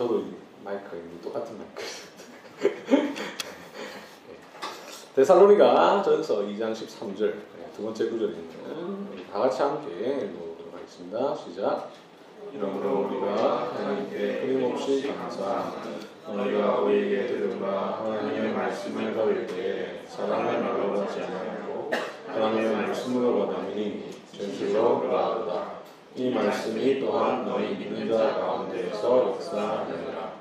저도 마이크가 있는 똑같은 마이크. 데살로니가 전서 2장 13절 두 번째 구절입니다. 다 같이 함께 읽어보도록 하겠습니다. 시작. 이러므로 우리가 하나님께 끊임없이 감사합니다. 우리가 우리에게 들은 바 하나님의 말씀을 받을 때 사람의 말로 받지 아니하고 하나님의 말씀으로 받으니 진실로 그러하다. 이 말씀이 또한 너희 믿는 자 가운데에서 역사하느니라.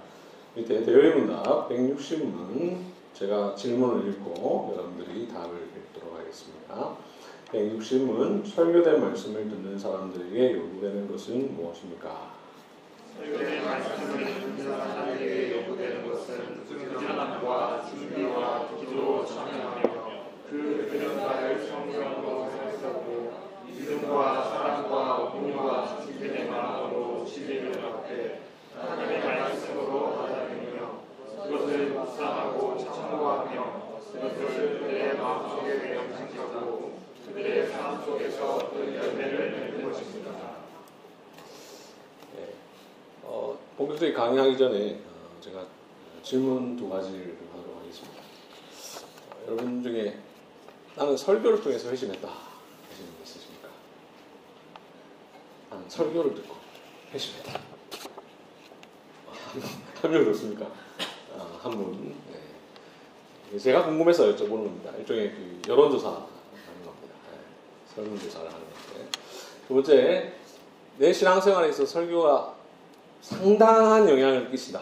밑에 대외 문답 160문 제가 질문을 읽고 여러분들이 답을 읽도록 하겠습니다. 160문 설교된 말씀을 듣는 사람들에게 요구되는 것은 무엇입니까? 설교된 말씀을 듣는 사람들에게 요구되는 것은 꾸준함과 준비와 기도 참여하며 그 들은 바를 성경으로 믿음과 사랑과 공유와 준비된 마음으로 진리를 받되 하나님의 말씀으로 받아들이며 그것을 묵상하고 참고하며 그것을 그들의 마음속에 명상하고 그들의 삶 속에서 그 열매를 맺는 것입니다. 네. 어, 본격적인 강의하기 전에 어, 제가 질문 두 가지를 하도록 하겠습니다. 어, 여러분 중에 나는 설교를 통해서 회심했다 하시는 분 있으십니까? 나는 설교를 듣고 회심했다. 한명 그렇습니까? 아, 한 분. 네. 제가 궁금해서 여쭤보는 겁니다. 일종의 그 여론조사 하는 겁니다. 네. 설문조사를 하는 건데. 두 번째, 내 신앙생활에 있어 설교가 상당한 영향을 끼친다.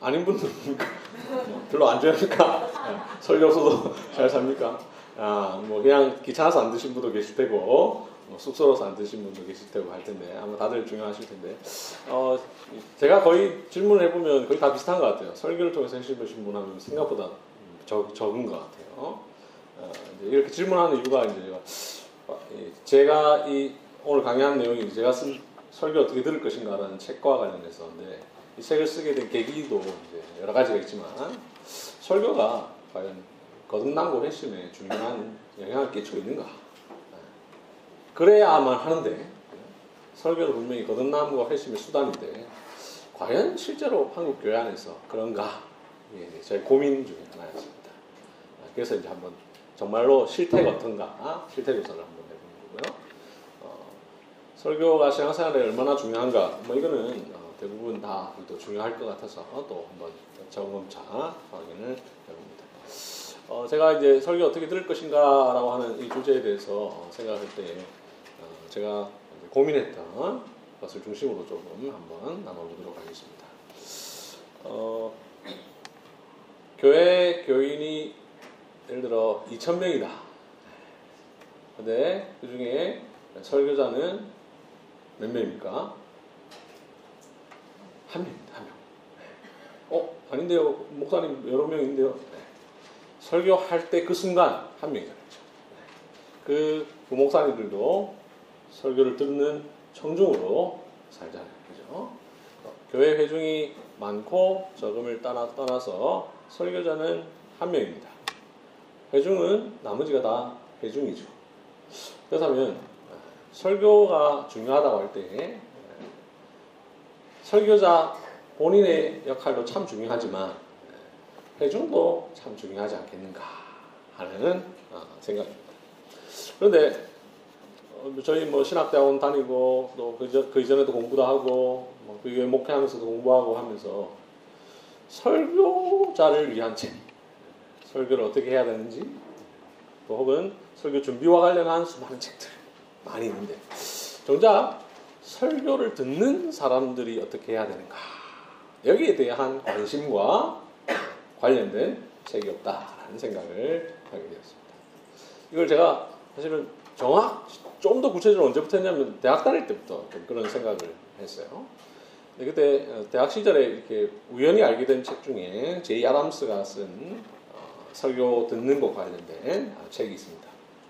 아닌 분들입니까? 별로 안 좋아합니까? 설교 없어도 잘 삽니까? 아, 뭐 그냥 귀찮아서 안 드신 분도 계실 테고, 뭐 쑥스러워서 안 드신 분도 계실 테고 할 텐데, 아마 다들 중요하실 텐데, 어, 제가 거의 질문을 해보면 거의 다 비슷한 것 같아요. 설교를 통해서 해보신 분 하면 생각보다 적, 적은 것 같아요. 어, 이렇게 질문하는 이유가 이제 제가, 어, 제가 이 오늘 강의한 내용이 제가 쓴 설교 어떻게 들을 것인가라는 책과 관련해서인데, 이 책을 쓰게 된 계기도 여러 가지가 있지만 설교가 과연 거듭남고 회심에 중요한 영향을 끼치고 있는가? 그래야만 하는데 설교는 분명히 거듭남과 회심의 수단인데 과연 실제로 한국 교회 안에서 그런가? 예, 저희 고민 중에 하나였습니다. 그래서 이제 한번 정말로 실태가 어떤가? 실태 조사를 한번 해보는 거고요. 어, 설교가 신앙생활에 얼마나 중요한가? 뭐 이거는 대부분 다 또 중요할 것 같아서 또 한번 점검차 확인을 해봅니다. 어, 제가 이제 설교 어떻게 들을 것인가라고 하는 이 주제에 대해서 생각할 때 어, 제가 고민했던 것을 중심으로 조금 한번 나눠보도록 하겠습니다. 어, 교회 교인이 예를 들어 2,000명이다. 근데 그 중에 설교자는 몇 명입니까? 한 명입니다, 한 명. 어, 아닌데요. 목사님 여러 명인데요. 네. 설교할 때 그 순간 한 명이잖아요. 그, 그 목사님들도 설교를 듣는 청중으로 살잖아요. 그죠? 어, 교회 회중이 많고 적음을 따라, 떠나서 설교자는 한 명입니다. 회중은 나머지가 다 회중이죠. 그렇다면 설교가 중요하다고 할 때 설교자 본인의 역할도 참 중요하지만 회중도 참 중요하지 않겠는가 하는 어, 생각입니다. 그런데 어, 저희 뭐 신학대학원 다니고 또그 그 이전에도 공부도 하고 뭐그 이후에 목회하면서도 공부하고 하면서 설교자를 위한 책 설교를 어떻게 해야 되는지 또 혹은 설교 준비와 관련한 수많은 책들 많이 있는데 정작 설교를 듣는 사람들이 어떻게 해야 되는가 여기에 대한 관심과 관련된 책이 없다라는 생각을 하게 되었습니다. 이걸 제가 사실은 정확 좀 더 구체적으로 언제부터 했냐면 대학 다닐 때부터 그런 생각을 했어요. 그때 어, 대학 시절에 이렇게 우연히 알게 된 책 중에 제이 아담스가 쓴 어, 설교 듣는 것 관련된 책이 있습니다.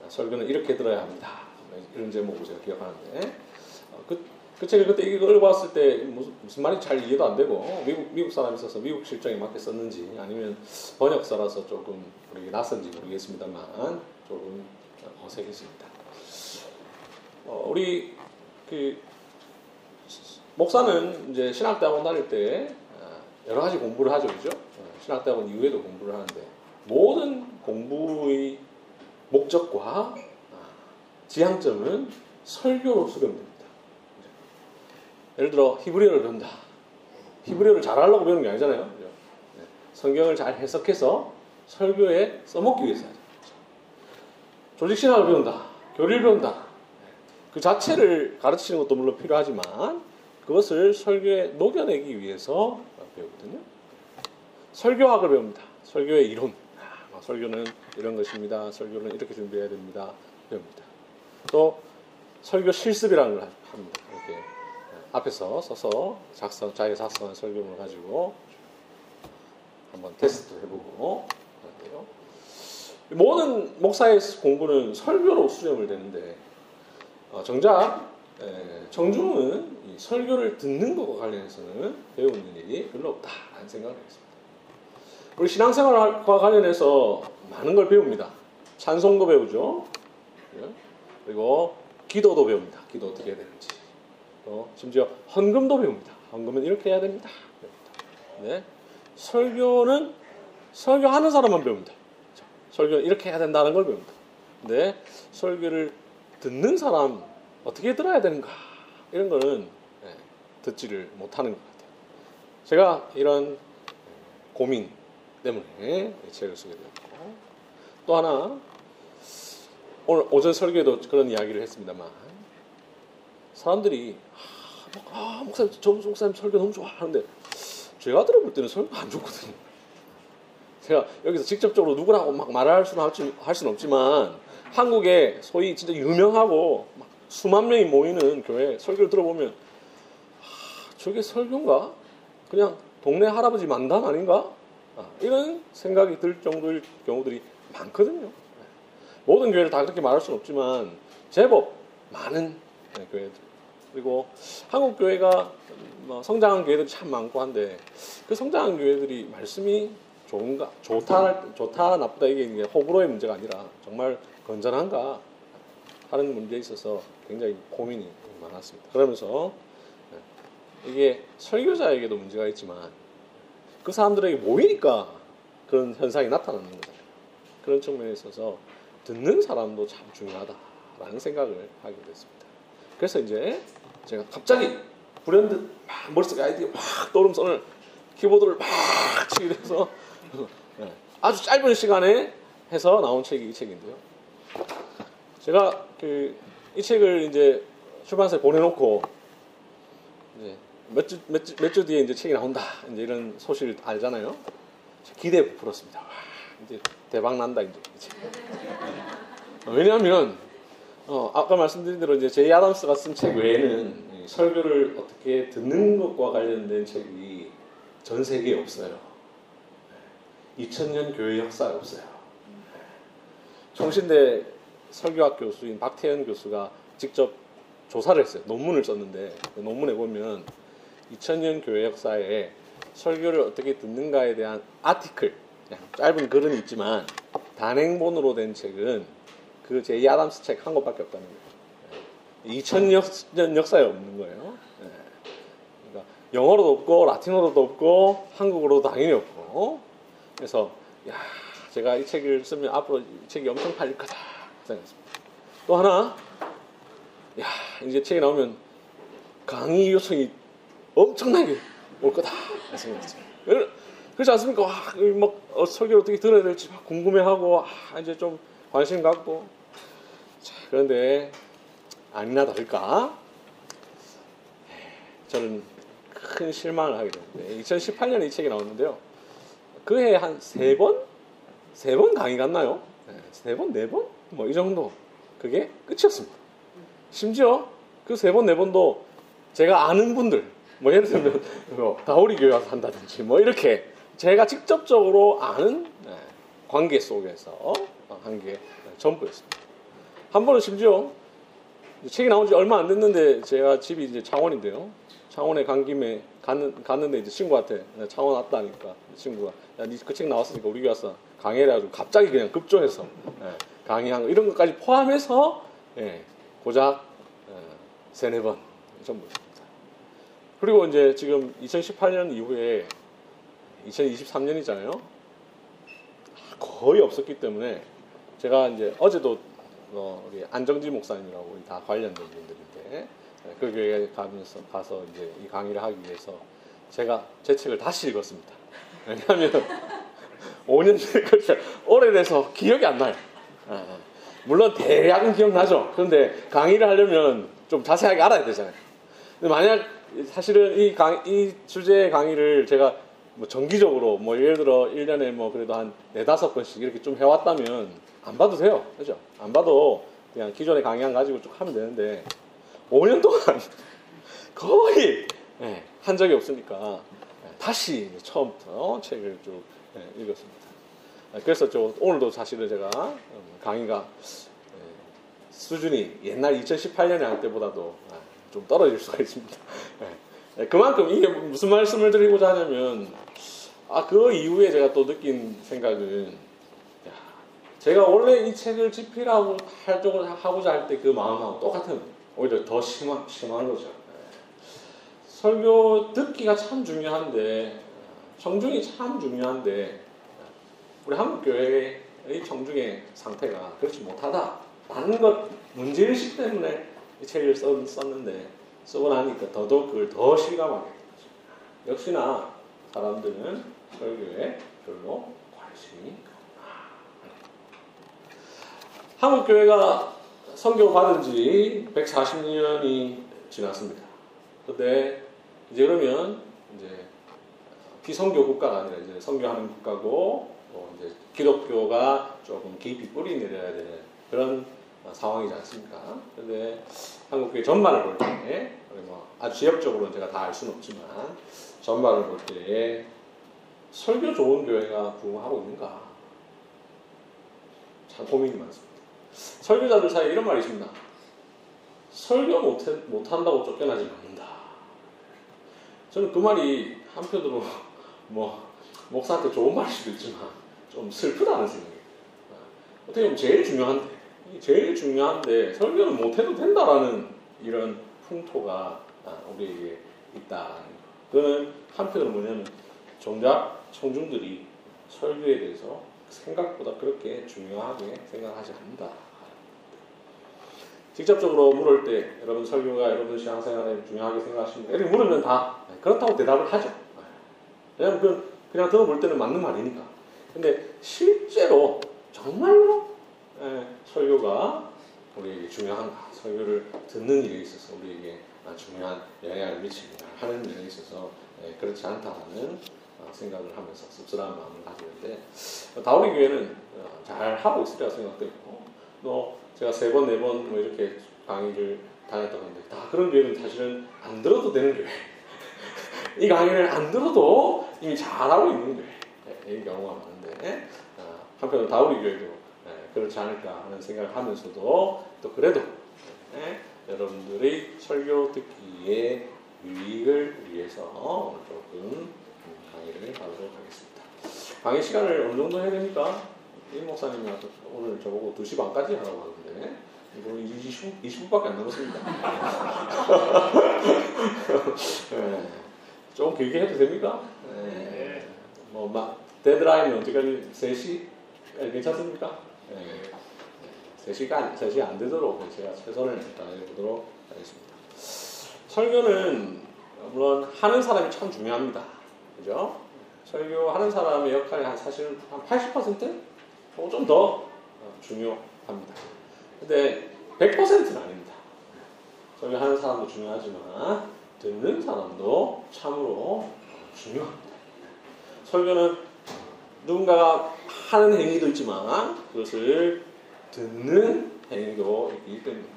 설교는 이렇게 들어야 합니다. 이런 제목을 제가 기억하는데 어, 그, 그 책을 그때 이걸 읽어봤을 때 무슨, 무슨 말인지 잘 이해도 안 되고 미국, 미국 사람이 있어서 미국 실정에 맞게 썼는지 아니면 번역서라서 조금 우리 낯선지 모르겠습니다만 조금 어색했습니다. 어, 우리 그 목사는 이제 신학대학원 다닐 때 어, 여러 가지 공부를 하죠, 그죠? 어, 신학대학원 이후에도 공부를 하는데 모든 공부의 목적과 아, 지향점은 설교로 수렴됩니다. 예를 들어 히브리어를 배운다. 히브리어를 잘하려고 배우는 게 아니잖아요. 네. 성경을 잘 해석해서 설교에 써먹기 위해서 하죠. 조직신학을 배운다. 교리를 배운다. 그 자체를 가르치는 것도 물론 필요하지만 그것을 설교에 녹여내기 위해서 배우거든요. 설교학을 배웁니다. 설교의 이론. 아, 설교는 이런 것입니다. 설교는 이렇게 준비해야 됩니다. 배웁니다. 또 설교 실습이라는 걸 합니다. 앞에서 서서 작성, 자기가 작성한 설교문을 가지고 한번 테스트 해보고 그런데요. 모든 목사의 공부는 설교로 수렴을 되는데 어, 정작 에, 정중은 이 설교를 듣는 것과 관련해서는 배우는 일이 별로 없다라는 생각을 했습니다. 우리 신앙생활과 관련해서 많은 걸 배웁니다. 찬송도 배우죠. 예? 그리고 기도도 배웁니다. 기도 어떻게 해야 되는지. 또 심지어 헌금도 배웁니다. 헌금은 이렇게 해야 됩니다. 네. 설교는 설교하는 사람만 배웁니다. 설교는 이렇게 해야 된다는 걸 배웁니다. 근데 설교를 듣는 사람 어떻게 들어야 되는가 이런 거는 네, 듣지를 못하는 것 같아요. 제가 이런 고민 때문에 이 책을 쓰게 되었고 또 하나 오늘 오전 설교에도 그런 이야기를 했습니다만 사람들이 아, 목사님 저 목사님 설교 너무 좋아 하는데 제가 들어볼 때는 설교 안 좋거든요. 제가 여기서 직접적으로 누구라고 막 말할 수는 할 수는 없지만 한국에 소위 진짜 유명하고 수만 명이 모이는 교회 설교를 들어보면 아, 저게 설교인가? 그냥 동네 할아버지 만담 아닌가? 아, 이런 생각이 들 정도의 경우들이 많거든요. 모든 교회를 다 그렇게 말할 수는 없지만 제법 많은 네, 교회들 그리고 한국 교회가 뭐 성장한 교회들이 참 많고 한데 그 성장한 교회들이 말씀이 좋은가 좋다 좋다 나쁘다 이게 호불호의 문제가 아니라 정말 건전한가 하는 문제에 있어서 굉장히 고민이 많았습니다. 그러면서 네, 이게 설교자에게도 문제가 있지만 그 사람들에게 모이니까 그런 현상이 나타나는 거잖아요. 그런 측면에 있어서 듣는 사람도 참 중요하다라는 생각을 하게 됐습니다. 그래서 이제 제가 갑자기 불현듯 막 머릿속에 아이디어 막 떠오르면서 키보드를 막 치게 돼서 네, 아주 짧은 시간에 해서 나온 책이 이 책인데요. 제가 그 이 책을 이제 출판사에 보내놓고 이제 몇 주 몇 주 몇 주 뒤에 이제 책이 나온다 이제 이런 소식을 알잖아요. 기대 부풀었습니다. 와, 이제 대박 난다 이제. 왜냐하면 어, 아까 말씀드린 대로 이제 제이 아담스가 쓴 책 외에는 설교를 어떻게 듣는 것과 관련된 책이 전 세계에 없어요. 2000년 교회 역사에 없어요. 총신대 설교학 교수인 박태현 교수가 직접 조사를 했어요. 논문을 썼는데 그 논문에 보면 2000년 교회 역사에 설교를 어떻게 듣는가에 대한 아티클, 짧은 글은 있지만 단행본으로 된 책은 그 제이 아담스 책 한 권밖에 없다는 거예요. 2000년 역사에 없는 거예요. 그러니까 영어로도 없고 라틴어로도 없고 한국어로도 당연히 없고 그래서 야 제가 이 책을 쓰면 앞으로 이 책이 엄청 팔릴 거다 생각했습니다. 또 하나 야 이제 책이 나오면 강의 요청이 엄청나게 올 거다 생각했어요. 그렇지 않습니까? 와, 막 어, 설교를 어떻게 들어야 될지 막 궁금해하고 아, 이제 좀 관심 갖고 자, 그런데 아니나 다를까 저는 큰 실망을 하게 됐는데 2018년에 이 책이 나왔는데요. 그해한세 번? 세 번 강의 갔나요? 네, 세 번? 네 번? 뭐 이 정도. 그게 끝이었습니다. 심지어 그 세 번, 네 번도 제가 아는 분들, 뭐 예를 들면 뭐 다우리 교회 와서 한다든지 뭐 이렇게 제가 직접적으로 아는 네, 관계 속에서 한 게 전부였습니다. 한 번은 심지어 책이 나온 지 얼마 안 됐는데 제가 집이 이제 창원인데요. 창원에 간 김에 갔는, 갔는데 이제 친구한테 창원 왔다니까 친구가 야 니 그 책 나왔으니까 우리 와서 강의를 해가지고 갑자기 그냥 급조해서 예, 강의한 거 이런 것까지 포함해서 예, 고작 세네 번 전부 있습니다. 그리고 이제 지금 2018년 이후에 2023년이잖아요. 거의 없었기 때문에 제가 이제 어제도 어, 우리 안정지 목사님이라고 다 관련된 분들인데 예, 그 교회에 가면서 가서 이제 이 강의를 하기 위해서 제가 제 책을 다시 읽었습니다. 왜냐하면 5년 전 오래돼서 기억이 안 나요. 예, 예. 물론 대략은 기억나죠. 그런데 강의를 하려면 좀 자세하게 알아야 되잖아요. 근데 만약 사실은 이, 강, 이 주제의 강의를 제가 뭐 정기적으로 뭐 예를 들어 1년에 뭐 그래도 한 네다섯 번씩 이렇게 좀 해왔다면 안 봐도 돼요. 그죠? 안 봐도 그냥 기존의 강의안 가지고 쭉 하면 되는데 5년 동안 거의 예, 한 적이 없으니까 예, 다시 처음부터 책을 쭉 예, 읽었습니다. 예, 그래서 저 오늘도 사실은 제가 음, 강의가 예, 수준이 옛날 2018년에 할 때보다도 아, 좀 떨어질 수가 있습니다. 그만큼 이게 무슨 말씀을 드리고자 하냐면 아 그 이후에 제가 또 느낀 생각은 야, 제가 원래 이 책을 집필하고 활동을 하고자 할 때 그 마음하고 똑같은 오히려 더 심한, 심한 거죠. 예. 설교 듣기가 참 중요한데 청중이 참 중요한데 우리 한국 교회의 청중의 상태가 그렇지 못하다라는 것 문제의식 때문에 이 책을 썼, 썼는데 쓰고 나니까 더더욱 그걸 더 실감하게 된 거죠. 역시나 사람들은 설교에 별로 관심이 한국 교회가 선교 받은 지 140년이 지났습니다. 근데 이제 그러면 이제 비선교 국가가 아니라 이제 선교하는 국가고 또 이제 기독교가 조금 깊이 뿌리 내려야 되는 그런 상황이지 않습니까? 근데 한국 교회 전반을 볼 때, 뭐 아주 지역적으로는 제가 다 알 수는 없지만 전반을 볼때 설교 좋은 교회가 부흥하고 있는가? 참 고민이 많습니다. 설교자들 사이에 이런 말이 있습니다. 설교 못해, 못한다고 쫓겨나지 않는다. 저는 그 말이 한편으로 뭐 목사한테 좋은 말일 수도 있지만 좀 슬프다는 생각이에요. 어떻게 보면 제일 중요한데 제일 중요한데 설교는 못해도 된다라는 이런 풍토가 우리에게 있다. 그거는 한편으로 뭐냐면 정작 청중들이 설교에 대해서 생각보다 그렇게 중요하게 생각하지 않는다. 직접적으로 물을 때 여러분 설교가 여러분 신앙생활에 중요하게 생각하시는 이렇게 물으면 다 그렇다고 대답을 하죠. 왜냐하면 그 그냥 들어볼 때는 맞는 말이니까. 근데 실제로 정말로 예, 설교가 우리에게 중요한가? 설교를 듣는 일에 있어서 우리에게 중요한 영향을 미치는가 하는 일에 있어서 예, 그렇지 않다는 어, 생각을 하면서 씁쓸한 마음을 가지는데 다우리 교회는 어, 잘 하고 있으리라 생각되고 또 제가 세 번 네 번 뭐 이렇게 강의를 다녔던 건데 다 그런 교회는 사실은 안 들어도 되는 교회 이 강의를 안 들어도 이미 잘하고 있는 교회인 경우가 많은데 어, 한편으로 다우리 교회도 그렇지 않을까 하는 생각을 하면서도 또 그래도 여러분들의 설교 듣기에 유익을 위해서 오늘 조금 강의를 하도록 하겠습니다. 강의 시간을 어느 정도 해야 됩니까? 이 목사님이 오늘 저보고 2시 반까지 하라고 하는데 이거 20, 20분밖에 안 남았습니다. 네. 좀 길게 해도 됩니까? 네. 뭐, 막, 데드라인은 언제까지? 3시? 괜찮습니까? 네. 3시간, 3시 안 되도록 제가 최선을 다해보도록 하겠습니다. 설교는 물론 하는 사람이 참 중요합니다. 그죠? 설교하는 사람의 역할이 한 사실 한 80%? 좀더 중요합니다. 근데 100%는 아닙니다. 설교하는 사람도 중요하지만 듣는 사람도 참으로 중요합니다. 설교는 누군가가 하는 행위도 있지만 그것을 듣는 행위도 있기 때문입니다.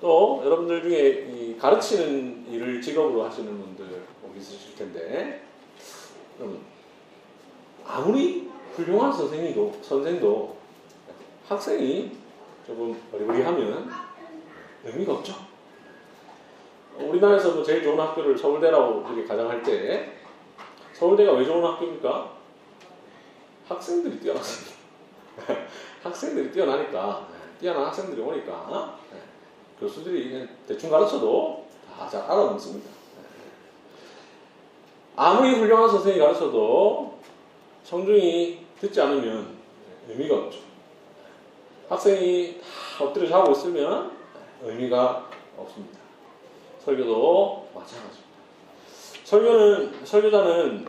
또 여러분들 중에 가르치는 일을 직업으로 하시는 분들 있으실 텐데 아무리 훌륭한 선생이도 선생도 학생이 조금 어리버리하면 의미가 없죠. 우리나라에서 뭐 제일 좋은 학교를 서울대라고 이렇게 가정할 때 서울대가 왜 좋은 학교입니까? 학생들이 뛰어났습니다. 학생들이 뛰어나니까 뛰어난 학생들이 오니까 교수들이 대충 가르쳐도 다 잘 알아먹습니다. 아무리 훌륭한 선생님이 가르쳐도 청중이 듣지 않으면 의미가 없죠. 학생이 다 엎드려 자고 있으면 의미가 없습니다. 설교도 마찬가지입니다. 설교는 설교자는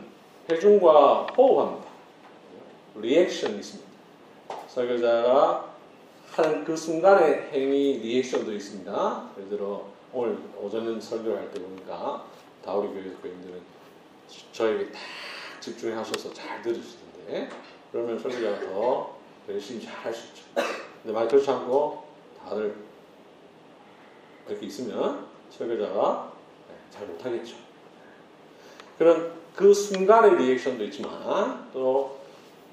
회중과 호흡합니다. 리액션이 있습니다. 설교자가 하는 그 순간의 행위 리액션도 있습니다. 예를 들어 오늘 오전 설교를 할 때 보니까 다우리 교회 교인들은 저에게 딱 집중하셔서 잘 들으실 텐데 그러면 설교자가 더 열심히 잘 할 수 있죠. 근데 만약 그렇지 않고 다들 이렇게 있으면 설교자가 네, 잘 못하겠죠. 그런 그 순간의 리액션도 있지만 또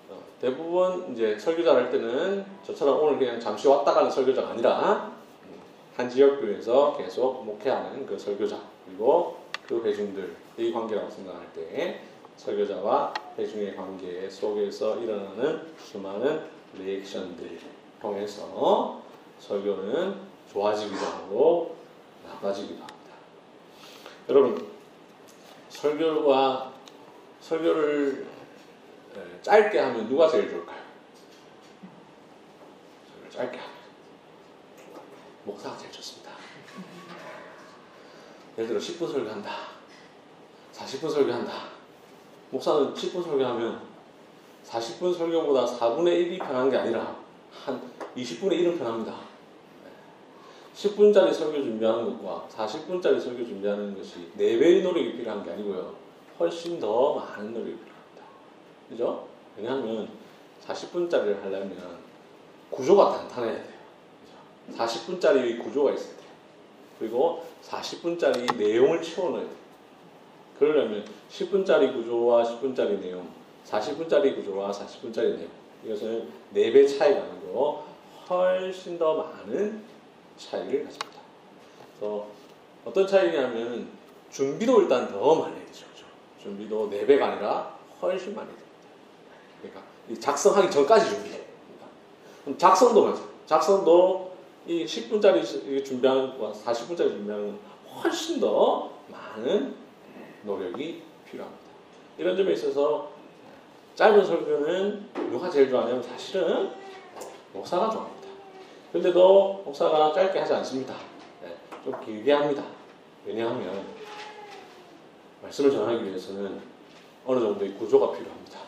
어, 대부분 이제 설교자를 할 때는 저처럼 오늘 그냥 잠시 왔다 가는 설교자가 아니라 음, 한 지역 교회에서 계속 목회하는 그 설교자 그리고 그 회중들의 관계라고 생각할 때 설교자와 회중의 관계 속에서 일어나는 수많은 리액션들 통해서 설교는 좋아지기도 하고 나빠지기도 합니다. 여러분 설교와 설교를 에, 짧게 하면 누가 제일 좋을까요? 설교를 짧게 하면 목사가 제일 좋습니다. 예를 들어 10분 설교한다. 40분 설교한다. 목사는 10분 설교하면 40분 설교보다 4분의 1이 편한 게 아니라 한 20분의 1은 편합니다. 10분짜리 설교 준비하는 것과 40분짜리 설교 준비하는 것이 4배의 노력이 필요한 게 아니고요. 훨씬 더 많은 노력이 필요합니다. 그죠? 왜냐하면 40분짜리를 하려면 구조가 단단해야 돼요. 그죠? 40분짜리 구조가 있어야 돼요. 그리고 40분짜리 내용을 채워넣어야 돼요. 그러려면 10분짜리 구조와 10분짜리 내용, 40분짜리 구조와 40분짜리 내용 이것은 4배 차이가 아니고 훨씬 더 많은 차이를 가집니다. 그래서 어떤 차이냐면 준비도 일단 더 많이 되죠. 그죠? 준비도 4배가 아니라 훨씬 많이 됩니다. 그러니까 이 작성하기 전까지 됩니다. 그럼 작성도 마찬가지. 작성도 이 10분짜리 준비하는 것과 40분짜리 준비하는 건 훨씬 더 많은 노력이 필요합니다. 이런 점에 있어서 짧은 설교는 누가 제일 좋아하냐면 사실은 목사가 좋아합니다. 근데도 목사가 짧게 하지 않습니다. 네, 좀 길게 합니다. 왜냐하면 말씀을 전하기 위해서는 어느 정도의 구조가 필요합니다.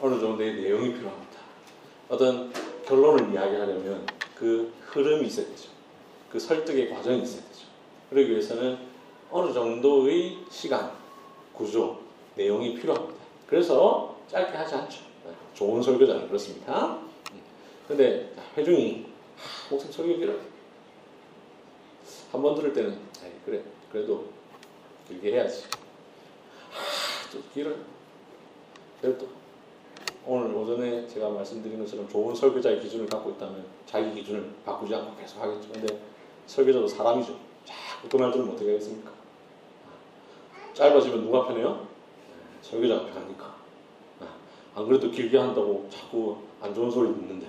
어느 정도의 내용이 필요합니다. 어떤 결론을 이야기하려면 그 흐름이 있어야 되죠. 그 설득의 과정이 있어야 되죠. 그러기 위해서는 어느 정도의 시간, 구조, 내용이 필요합니다. 그래서 짧게 하지 않죠. 네, 좋은 설교자는 그렇습니다. 근데 회중이 목사 설교 길어. 한번 들을 때는 에이, 그래 그래도 길게 해야지. 하, 또 길어. 그래도 오늘 오전에 제가 말씀드린 것처럼 좋은 설교자의 기준을 갖고 있다면 자기 기준을 바꾸지 않고 계속 하겠죠. 근데 설교자도 사람이죠. 자꾸 들으면 어떻게 하겠습니까? 짧아지면 누가 편해요? 설교자가 편하니까. 안 그래도 길게 한다고 자꾸 안 좋은 소리 듣는데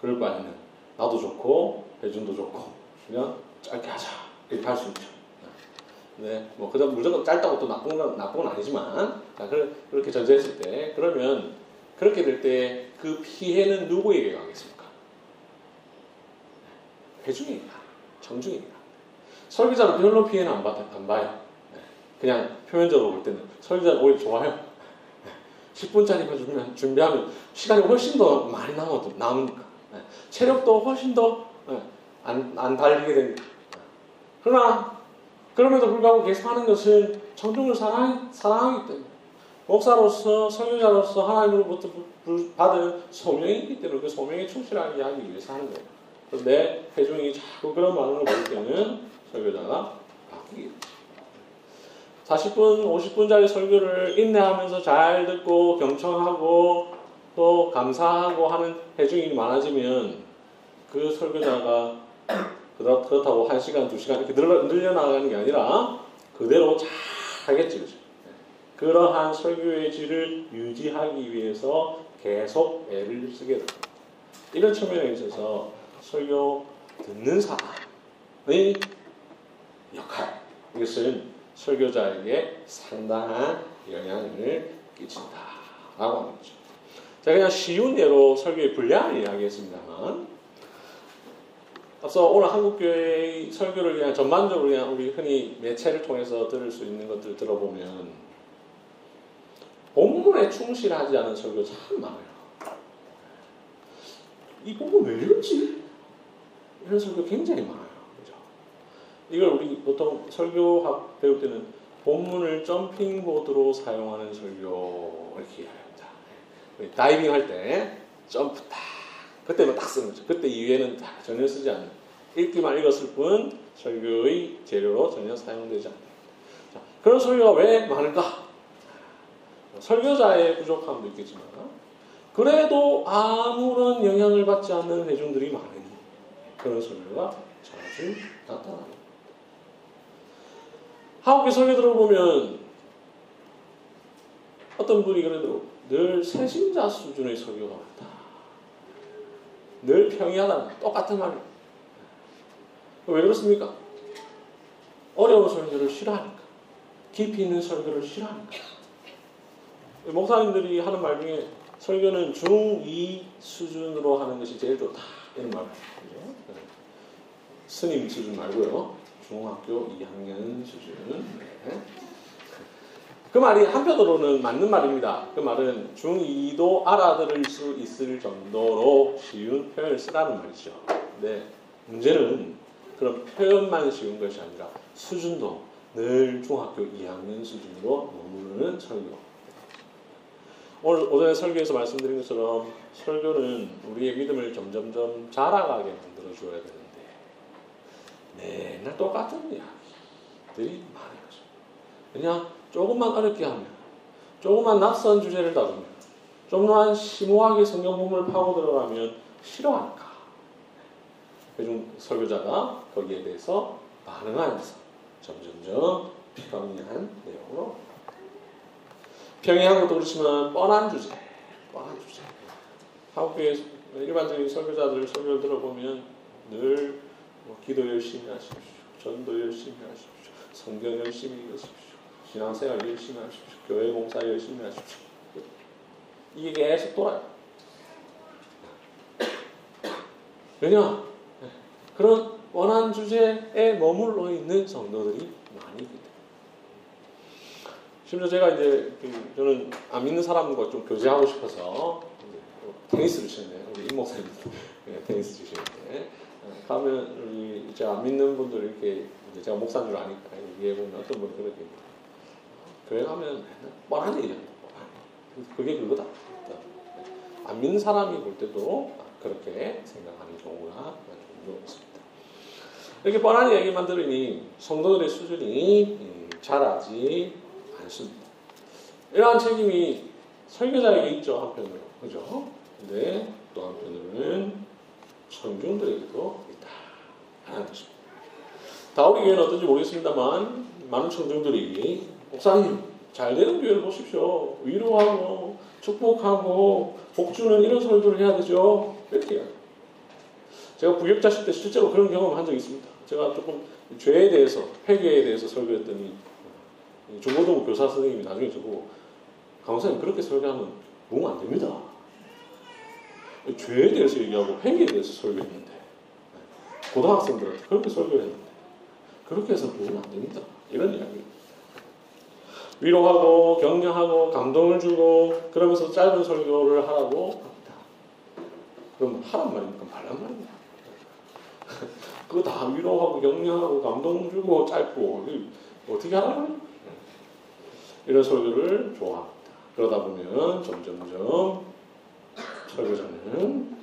그럴 바에는 나도 좋고 배준도 좋고 그냥 짧게 하자 이렇게 할 수 있죠. 네, 뭐 그다음 무조건 짧다고 또 나쁜 건 나쁜 건 아니지만 자, 그렇게 전제했을 때 그러면 그렇게 될 때 그 피해는 누구에게 가겠습니까? 회중에게 청중에게 설교자는 별로 피해는 안, 받, 안 봐요. 네, 그냥 표면적으로 볼 때는 설교자는 오히려 좋아요. 10분짜리만 준비하면, 시간이 훨씬 더 많이 남아, 남으니까. 네. 체력도 훨씬 더안안 달리게 됩니다. 그러나 그럼에도 불구하고 계속 하는 것은 청중을 사랑, 사랑하기 때문에 목사로서 설교자로서 하나님으로부터 받은 소명이기 때문에 그 소명에 충실하게 하기 위해서 하는 거예요. 내 회중이 자꾸 그런 반응을 보일 때는 설교자가 바뀌게 됩니다. 40분, 50분짜리 설교를 인내하면서 잘 듣고 경청하고 또 감사하고 하는 회중이 많아지면 그 설교자가 그렇다고 1시간, 2시간 이렇게 늘려, 늘려나가는 게 아니라 그대로 잘 하겠지. 그죠? 그러한 설교의 질을 유지하기 위해서 계속 애를 쓰게 됩니다. 이런 측면에 있어서 설교 듣는 사람, 역할 이것은 설교자에게 상당한 영향을 끼친다라고 하는 거죠. 제가 그냥 쉬운 예로 설교의 분량을 이야기했습니다만 앞서 오늘 한국교회의 설교를 그냥 전반적으로 그냥 우리 흔히 매체를 통해서 들을 수 있는 것들 들어보면 본문에 충실하지 않은 설교 참 많아요. 이 본문 왜 이러지? 이런 설교 굉장히 많아요. 이걸 우리 보통 설교학 배울 때는 본문을 점핑보드로 사용하는 설교 이렇게. 우리 다이빙 할 때 점프 딱 그때만 딱 쓰는 거죠. 그때 이후에는 다 전혀 쓰지 않는 읽기만 읽었을 뿐 설교의 재료로 전혀 사용되지 않는 자, 그런 설교가 왜 많을까? 설교자의 부족함도 있겠지만 그래도 아무런 영향을 받지 않는 회중들이 많으니 그런 설교가 자주 나타납니다. 한국의 설교 들어보면 어떤 분이 그래도 늘 세신자 수준의 설교가 많다. 늘 평이하다. 똑같은 말이에요. 왜 그렇습니까? 어려운 설교를 싫어하니까. 깊이 있는 설교를 싫어하니까. 목사님들이 하는 말 중에 설교는 중2 수준으로 하는 것이 제일 좋다. 이런 말을 하죠. 스님 수준 말고요. 중학교 2학년 수준. 네. 그 말이 한편으로는 맞는 말입니다. 그 말은 중2도 알아들을 수 있을 정도로 쉬운 표현을 쓰라는 말이죠. 근데 문제는 그런 표현만 쉬운 것이 아니라 수준도 늘 중학교 2학년 수준으로 머무르는 설교. 오늘 오전에 설교에서 말씀드린 것처럼 설교는 우리의 믿음을 점점점 자라가게 만들어 줘야 되는데 맨날 똑같은 이야기들이 많은 거죠. 그냥 조금만 어렵게 하면, 조금만 낯선 주제를 다루면, 좀만 심오하게 성경 부분을 파고 들어가면 싫어할까? 요즘 설교자가 거기에 대해서 반응하면서 점점점 평이한 내용으로 평이한 것도 그렇지만 뻔한 주제, 뻔한 주제. 한국의 일반적인 설교자들 설교를 들어보면 늘뭐 기도 열심히 하십시오, 전도 열심히 하십시오, 성경 열심히 읽으십시오, 신앙생활 열심히 하십시오, 교회 공사 열심히 하십시오. 이게 계속 돌아요. 왜냐? 그런 원한 주제에 머물러 있는 성도들이 많이 있기 때문에. 심지어 제가 이제 그 저는 안 믿는 사람과 좀 교제하고 싶어서 테니스를 치는데 우리 임 목사님 네, 테니스 치시는데 우리 제가 안 믿는 분들 이렇게 제가 목사인 줄 아니까 얘기해 보면 어떤 분이 그렇게 교회 가면 뻔한 얘기한다. 그게 그거다. 안 믿는 사람이 볼 때도 그렇게 생각하는 경우가 종종 있습니다. 이렇게 뻔한 얘기만 들으니 성도들의 수준이 자라지 않습니다. 이러한 책임이 설교자에게 있죠 한편으로 그죠? 근데 또 한편으로는 청중들에게도 있다 하는 것입니다. 다우리 교회는 어떤지 모르겠습니다만 많은 청중들이 목사님 잘 되는 교회를 보십시오. 위로하고 축복하고 복주는 이런 설교를 해야 되죠. 이렇게 제가 부역자실 때 실제로 그런 경험을 한 적이 있습니다. 제가 조금 죄에 대해서 회개에 대해서 설교했더니 중고등 교사 선생님이 나중에 저보고 강사님 그렇게 설교하면 뭉안 됩니다. 죄에 대해서 얘기하고 회개에 대해서 설교했는데 고등학생들한테 그렇게 설교했는데 그렇게 해서 도움 안 됩니다. 이런 이야기. 위로하고 격려하고 감동을 주고 그러면서 짧은 설교를 하라고 합니다. 그럼 하란 말입니까? 말란 말입니까? 그거 다 위로하고 격려하고 감동 주고 짧고 어떻게 하란 말입니까? 이런 설교를 좋아합니다. 그러다 보면 점점점 설교자는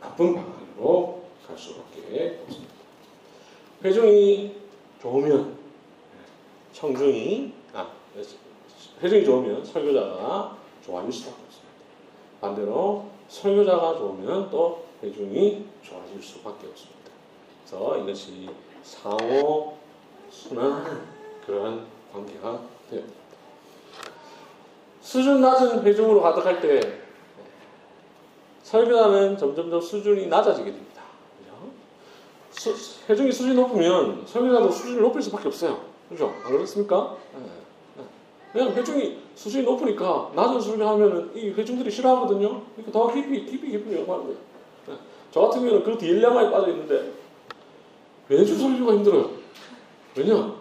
나쁜 방향으로 갈 수밖에 없습니다. 회중이 좋으면 청중이 아 회중이 좋으면 설교자가 좋아질 수밖에 없습니다. 반대로 설교자가 좋으면 또 회중이 좋아질 수밖에 없습니다. 그래서 이것이 상호 순환 그런 관계가 됩니다. 수준 낮은 회중으로 가득할 때 설교자는 점점점 수준이 낮아지게 됩니다. 수, 회중이 수준이 높으면 설교자도 수준을 높일 수밖에 없어요. 그죠? 안 그렇습니까? 그냥 회중이 수준이 높으니까 낮은 설교하면은 이 회중들이 싫어하거든요. 그러니까 더 깊이 깊이 깊이 연구하는 거예요. 예. 저 같은 경우는 그 딜레마에 빠져 있는데 매주 설교가 힘들어요. 왜냐?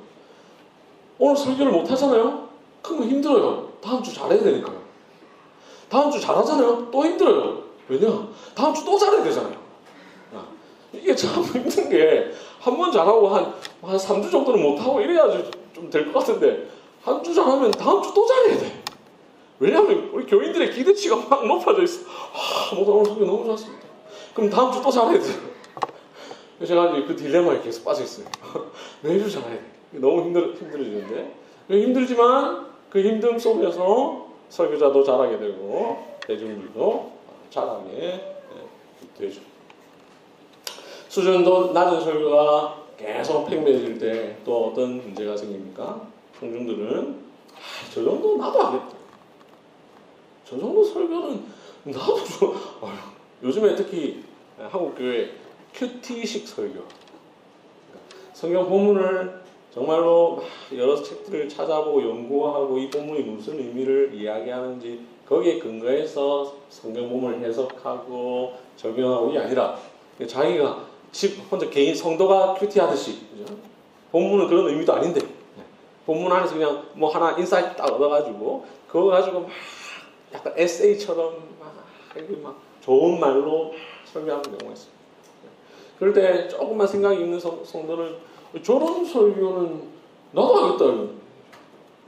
오늘 설교를 못 하잖아요. 그럼 힘들어요. 다음 주 잘해야 되니까요. 다음 주 잘하잖아요. 또 힘들어요. 왜냐? 다음 주 또 잘해야 되잖아요. 아, 이게 참 힘든 게 한 번 잘하고 한, 한 3주 정도는 못하고 이래야지 좀 될 것 같은데 한 주 잘하면 다음 주 또 잘해야 돼. 왜냐하면 우리 교인들의 기대치가 막 높아져 있어. 아, 뭐 오늘 설교 너무 좋았습니다. 그럼 다음 주 또 잘해야 돼. 제가 이제 그 딜레마에 계속 빠져 있어요. 매주 잘해야 돼. 너무 힘들, 힘들어지는데. 힘들지만 그 힘듦 속에서 설교자도 잘하게 되고 대중들도 잘하게 되죠. 수준도 낮은 설교가 계속 팽배해질 때 또 어떤 문제가 생깁니까? 청중들은 아, 저 정도 나도 하겠다. 저 정도 설교는 나도 좀 아유, 요즘에 특히 한국 교회 큐티식 설교. 그러니까 성경 본문을 정말로 여러 책들을 찾아보고 연구하고 이 본문이 무슨 의미를 이야기하는지 거기에 근거해서 성경 본문을 해석하고 적용하고 이게 아니라 자기가 집 혼자 개인 성도가 큐티하듯이 그죠? 본문은 그런 의미도 아닌데 본문 안에서 그냥 뭐 하나 insight 딱 얻어가지고 그거 가지고 막 약간 에세이처럼 막, 이렇게 막 좋은 말로 설명하는 경우가 있어요. 그럴 때 조금만 생각이 있는 성, 성도는 저런 설교는 나도 하겠다.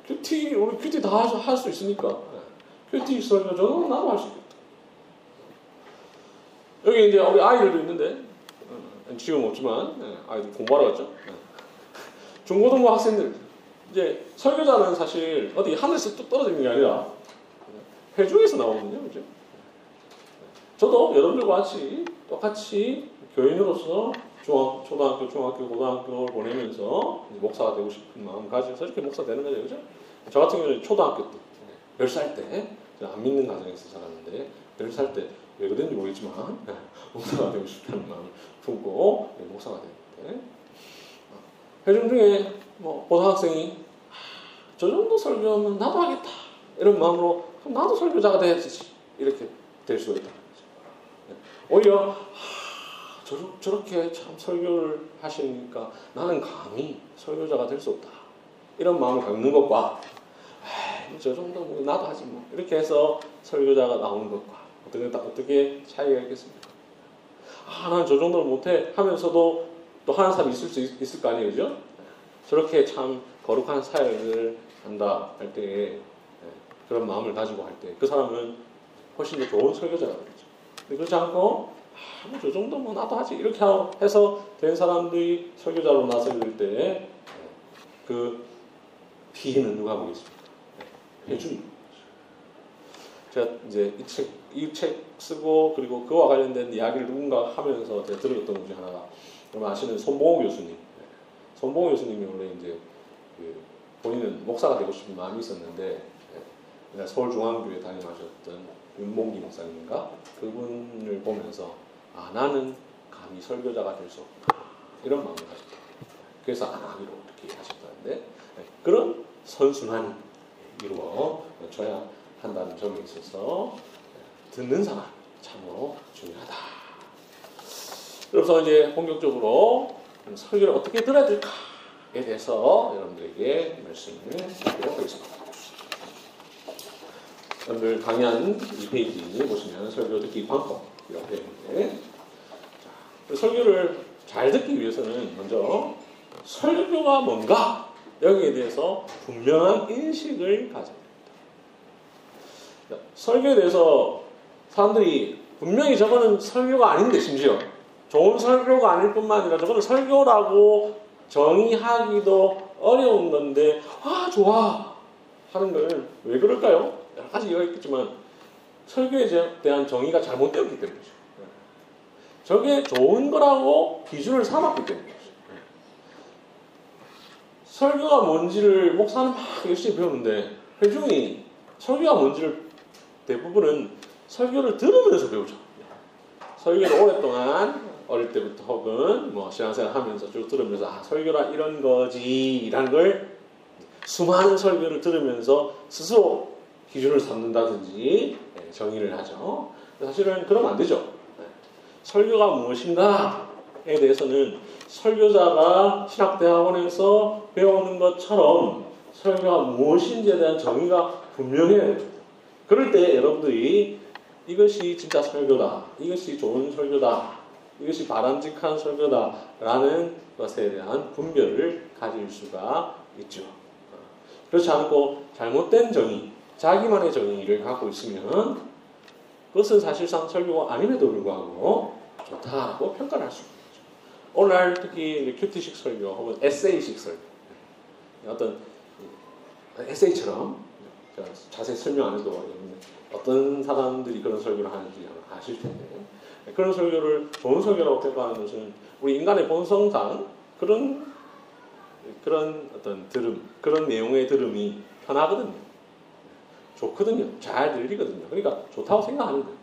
QT 우리 QT 다 할 수 있으니까 QT 설교 저는 나도 할 수 있겠다. 여기 이제 우리 아이들도 있는데 어, 지금 없지만 예, 아이들 공부하러 갔죠. 예. 중고등부 학생들 이제 설교자는 사실 어디 하늘에서 뚝 떨어지는 게 아니라 회중에서 나오거든요, 그죠? 저도 여러분들과 같이 똑같이 교인으로서 중학, 초등학교, 중학교, 고등학교를 보내면서 목사가 되고 싶은 마음 가지고서 이렇게 목사 되는 거죠, 그죠? 저 같은 경우는 초등학교 때, 몇살 때, 안 믿는 가정에서 자랐는데, 몇살 때, 왜 그랬는지 모르겠지만, 목사가 되고 싶다는 마음을 품고, 목사가 됐는데, 회중 중에 뭐, 고등학생이, 저 정도 설교하면 나도 하겠다. 이런 마음으로, 그럼 나도 설교자가 돼야지. 이렇게 될 수가 있다. 오히려, 저, 저렇 게 참 설교를 하시니까 나는 감히 설교자가 될 수 없다. 이런 마음을 갖는 것과 저 정도 뭐 나도 하지 뭐 이렇게 해서 설교자가 나오는 것과 어떻게 어떻게 차이가 있겠습니까? 아, 나는 저 정도는 못해 하면서도 또 하는 사람이 있을 수 있, 있을 거 아니에요, 그죠? 저렇게 참 거룩한 사역을 한다 할때 그런 마음을 가지고 할 때 그 사람은 훨씬 더 좋은 설교자가 되죠. 그렇지 않고 아, 뭐저 정도 뭐 나도 하지 이렇게 해서 된 사람들이 설교자로 나서길 때그 피해는 누가 보겠습니까? 회중이. 제가 이제 이 책 이 책 쓰고 그리고 그와 관련된 이야기를 누군가 하면서 제가 들었던 것 중에 하나가 여러분 아시는 손봉호 교수님. 손봉호 교수님이 원래 이제 그 본인은 목사가 되고 싶은 마음이 있었는데 서울중앙교회 담임하셨던 윤봉기 목사님인가 그분을 보면서 아 나는 감히 설교자가 될 수 없다 이런 마음을 가졌다. 그래서 안 하기로 이렇게 하셨다는데 그런 선순환이 이루어져야 한다는 점에 있어서 듣는 사람 참으로 중요하다. 그래서 이제 본격적으로 설교를 어떻게 들어야 될까에 대해서 여러분들에게 말씀을 드리도록 하겠습니다. 여러분들 강의한 이 페이지 보시면 설교 듣기 방법이라고 되어 있는데 자, 설교를 잘 듣기 위해서는 먼저 설교가 뭔가 여기에 대해서 분명한 인식을 가져야 설교에 대해서 사람들이 분명히 저거는 설교가 아닌데 심지어 좋은 설교가 아닐 뿐만 아니라 저거는 설교라고 정의하기도 어려운 건데 아 좋아 하는 걸 왜 그럴까요? 여러 가지 이유가 있겠지만 설교에 대한 정의가 잘못되었기 때문이죠. 저게 좋은 거라고 기준을 삼았기 때문이죠. 설교가 뭔지를 목사는 막 열심히 배우는데 회중이 설교가 뭔지를 대부분은 설교를 들으면서 배우죠. 설교를 오랫동안 어릴 때부터 혹은 뭐 신앙생활 하면서 쭉 들으면서 아 설교라 이런 거지라는 걸 수많은 설교를 들으면서 스스로 기준을 삼는다든지 네, 정의를 하죠. 사실은 그러면 안 되죠. 네. 설교가 무엇인가에 대해서는 설교자가 신학대학원에서 배우는 것처럼 설교가 무엇인지에 대한 정의가 됩니다. 그럴 때 여러분들이 이것이 진짜 설교다. 이것이 좋은 설교다. 이것이 바람직한 설교다라는 것에 대한 분별을 가질 수가 있죠. 그렇지 않고 잘못된 정의, 자기만의 정의를 갖고 있으면 그것은 사실상 설교가 아님에도 불구하고 좋다고 평가를 할 수 있는 거죠. 오늘날 특히 큐티식 설교 혹은 에세이식 설교 어떤 에세이처럼 자세히 설명 안 해도 어떤 사람들이 그런 설교를 하는지 아실 텐데 그런 설교를 좋은 설교라고 평가하는 것은 우리 인간의 본성상 그런 그런 어떤 들음 그런 내용의 들음이 편하거든요. 좋거든요. 잘 들리거든요. 그러니까 좋다고 생각하는 거예요.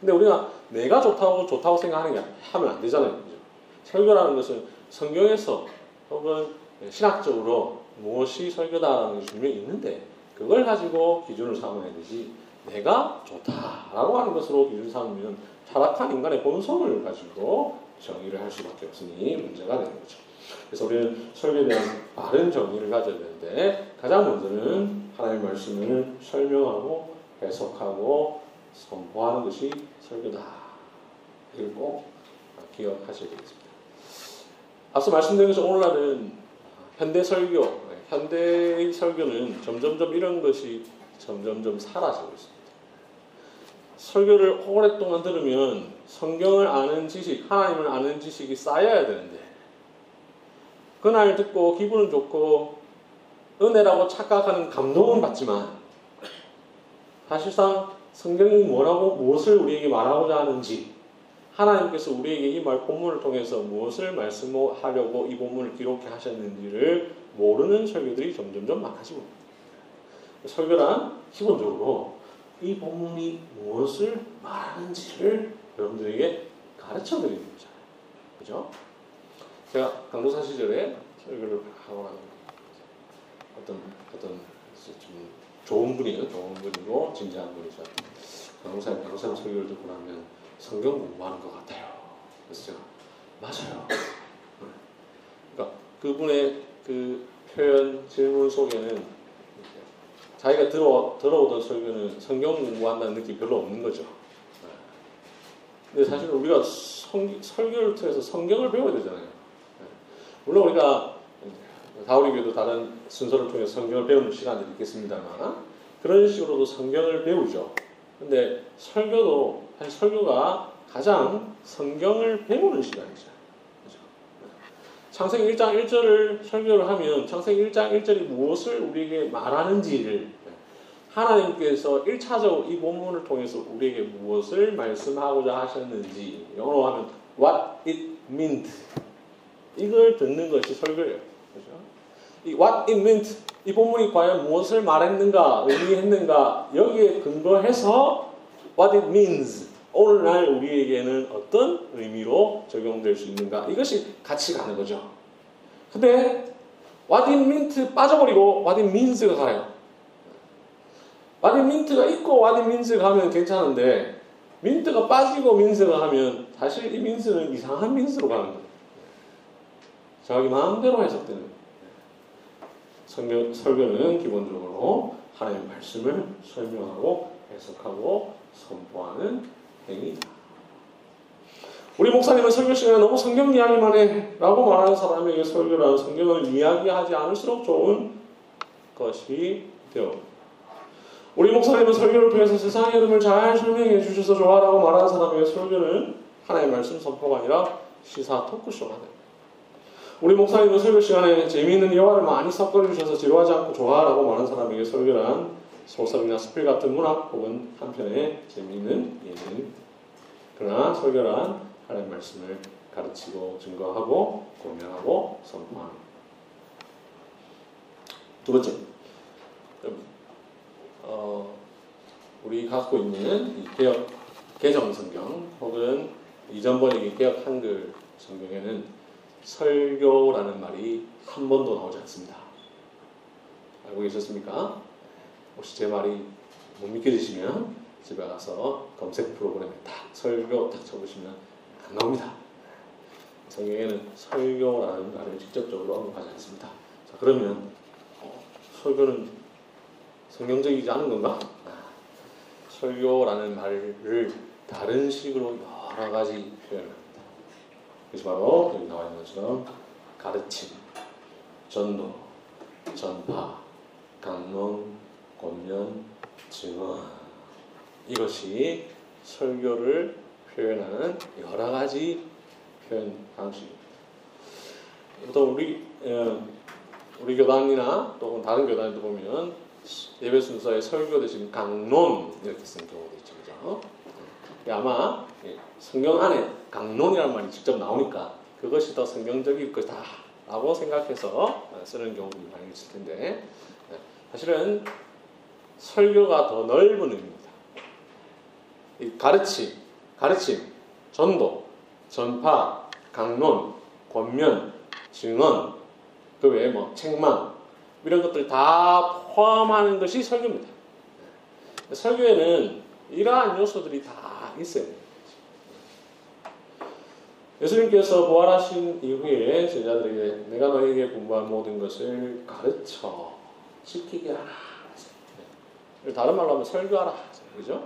근데 우리가 내가 좋다고 좋다고 생각하는 게 하면 안 되잖아요. 그죠? 설교라는 것은 성경에서 혹은 신학적으로 무엇이 설교다라는 것이 분명히 있는데 그걸 가지고 기준을 삼아야 되지 내가 좋다라고 하는 것으로 기준 삼으면 타락한 인간의 본성을 가지고 정의를 할 수밖에 없으니 문제가 되는 거죠. 그래서 우리는 설교에 대한 바른 정의를 가져야 되는데 가장 먼저는 하나님의 말씀을 설명하고 해석하고 선포하는 것이 설교다. 이걸 꼭 기억하셔야 되겠습니다. 앞서 말씀드린 것처럼 오늘날은 현대 설교, 현대의 설교는 점점점 이런 것이 점점점 사라지고 있습니다. 설교를 오랫동안 들으면 성경을 아는 지식, 하나님을 아는 지식이 쌓여야 되는데 그날 듣고 기분은 좋고 은혜라고 착각하는 감동은 받지만 사실상 성경이 뭐라고 무엇을 우리에게 말하고자 하는지 하나님께서 우리에게 이 말 본문을 통해서 무엇을 말씀하려고 이 본문을 기록해 하셨는지를 모르는 설교들이 점점점 많아지고. 설교란 기본적으로 이 본문이 무엇을 말하는지를 여러분들에게 가르쳐 드리는 거잖아요. 그죠? 제가 강도사 시절에 설교를 하고 나는 어떤 어떤 좀 좋은 분이에요. 좋은 분이고 진지한 분이죠. 강도사님, 강도사님 설교를 듣고 나면 성경 공부하는 것 같아요. 그래서 제가 맞아요. 그러니까 그분의 그 표현 질문 속에는 자기가 들어, 들어오던 설교는 성경 공부한다는 느낌이 별로 없는 거죠. 근데 사실 우리가 성, 설교를 통해서 성경을 배워야 되잖아요. 물론 우리가 다우리교도 다른 순서를 통해 성경을 배우는 시간들이 있겠습니다만 그런 식으로도 성경을 배우죠. 근데 설교도 사실 설교가 가장 성경을 배우는 시간이죠. 창세기 1장 1절을 설교를 하면 창세기 1장 1절이 무엇을 우리에게 말하는지를 하나님께서 1차적으로 이 본문을 통해서 우리에게 무엇을 말씀하고자 하셨는지 영어로 하면 what it meant 이걸 듣는 것이 설교예요. 그렇죠? 이 what it meant 이 본문이 과연 무엇을 말했는가 의미했는가 여기에 근거해서 what it means 오늘날 우리에게는 어떤 의미로 적용될 수 있는가 이것이 같이 가는 거죠. 근데 it meant 빠져버리고 it means가 가요. it meant가 있고 it means가 가면 괜찮은데 민트가 빠지고 민스가 하면 사실 이 민스는 이상한 민스로 가는 거예요. 자기 마음대로 해석되는 설교, 설교는 기본적으로 하나님의 말씀을 설명하고 해석하고 선포하는 행위다. 우리 목사님은 설교 시간에 너무 성경 이야기만 해 라고 말하는 사람에게 설교라는 성경을 이야기하지 않을수록 좋은 것이 되어 우리 목사님은 설교를 통해서 세상의 흐름을 잘 설명해 주셔서 좋아라고 말하는 사람에게 설교는 하나의 말씀 선포가 아니라 시사 토크쇼가 됩니다. 우리 목사님은 설교 시간에 재미있는 예화를 많이 섞어 주셔서 지루하지 않고 좋아라고 말하는 사람에게 설교란 소설이나 스필 같은 문학 혹은 한편의 재미있는 예능 그러나 설교란 하나님의 말씀을 가르치고 증거하고 공명하고 선포하는 두 번째 어, 우리 갖고 있는 이 개혁 개정 성경 혹은 이전 번역의 개혁 한글 성경에는 설교라는 말이 한 번도 나오지 않습니다. 알고 계셨습니까? 혹시 제 말이 못 믿겨지시면 집에 가서 검색 프로그램에 딱 설교 딱 쳐보시면 안 나옵니다. 성경에는 설교라는 말을 직접적으로 언급하지 않습니다. 자 그러면 어, 설교는 성경적이지 않은 건가? 아, 설교라는 말을 다른 식으로 여러 가지 표현합니다. 그래서 바로 여기 나와 있는 것처럼 가르침, 전도, 전파, 강론, 권면, 증언 이것이 설교를 표현하는 여러 가지 표현 방식입니다. 또 우리 어, 우리 교단이나 또 다른 교단에도 보면 예배 순서에 설교 대신 강론 이렇게 쓴 경우도 있죠, 그죠? 예, 아마 예, 성경 안에 강론이라는 말이 직접 나오니까 그것이 더 성경적일 거다라고 생각해서 쓰는 경우도 많이 있을 텐데 예, 사실은 설교가 더 넓은 의미입니다. 이 가르침, 가르침, 전도, 전파, 강론, 권면, 증언, 그 외에 뭐 책망 이런 것들 다 포함하는 것이 설교입니다. 설교에는 이러한 요소들이 다 있어요. 예수님께서 부활하신 이후에 제자들에게 내가 너에게 공부한 모든 것을 가르쳐 지키게 하라. 다른 말로 하면 설교하라. 그죠?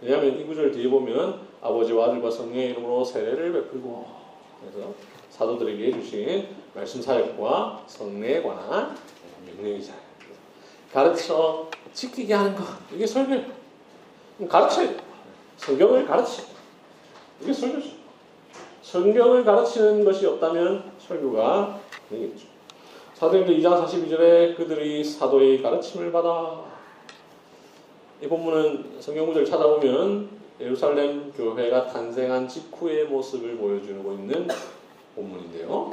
왜냐하면 이 구절 뒤에 보면 아버지와 아들과 성령의 이름으로 세례를 베풀고 그래서 사도들에게 주신 말씀 사역과 성례에 관한 명령이잖아요. 가르쳐 지키게 하는 것 이게 설교. 가르쳐요. 성경을 가르쳐. 이게 설교죠. 성경을 가르치는 것이 없다면 설교가 되겠죠. 사도행전 2장 42절에 그들이 사도의 가르침을 받아 이 본문은 성경 구절을 찾아보면 예루살렘 교회가 탄생한 직후의 모습을 보여주고 있는 본문인데요.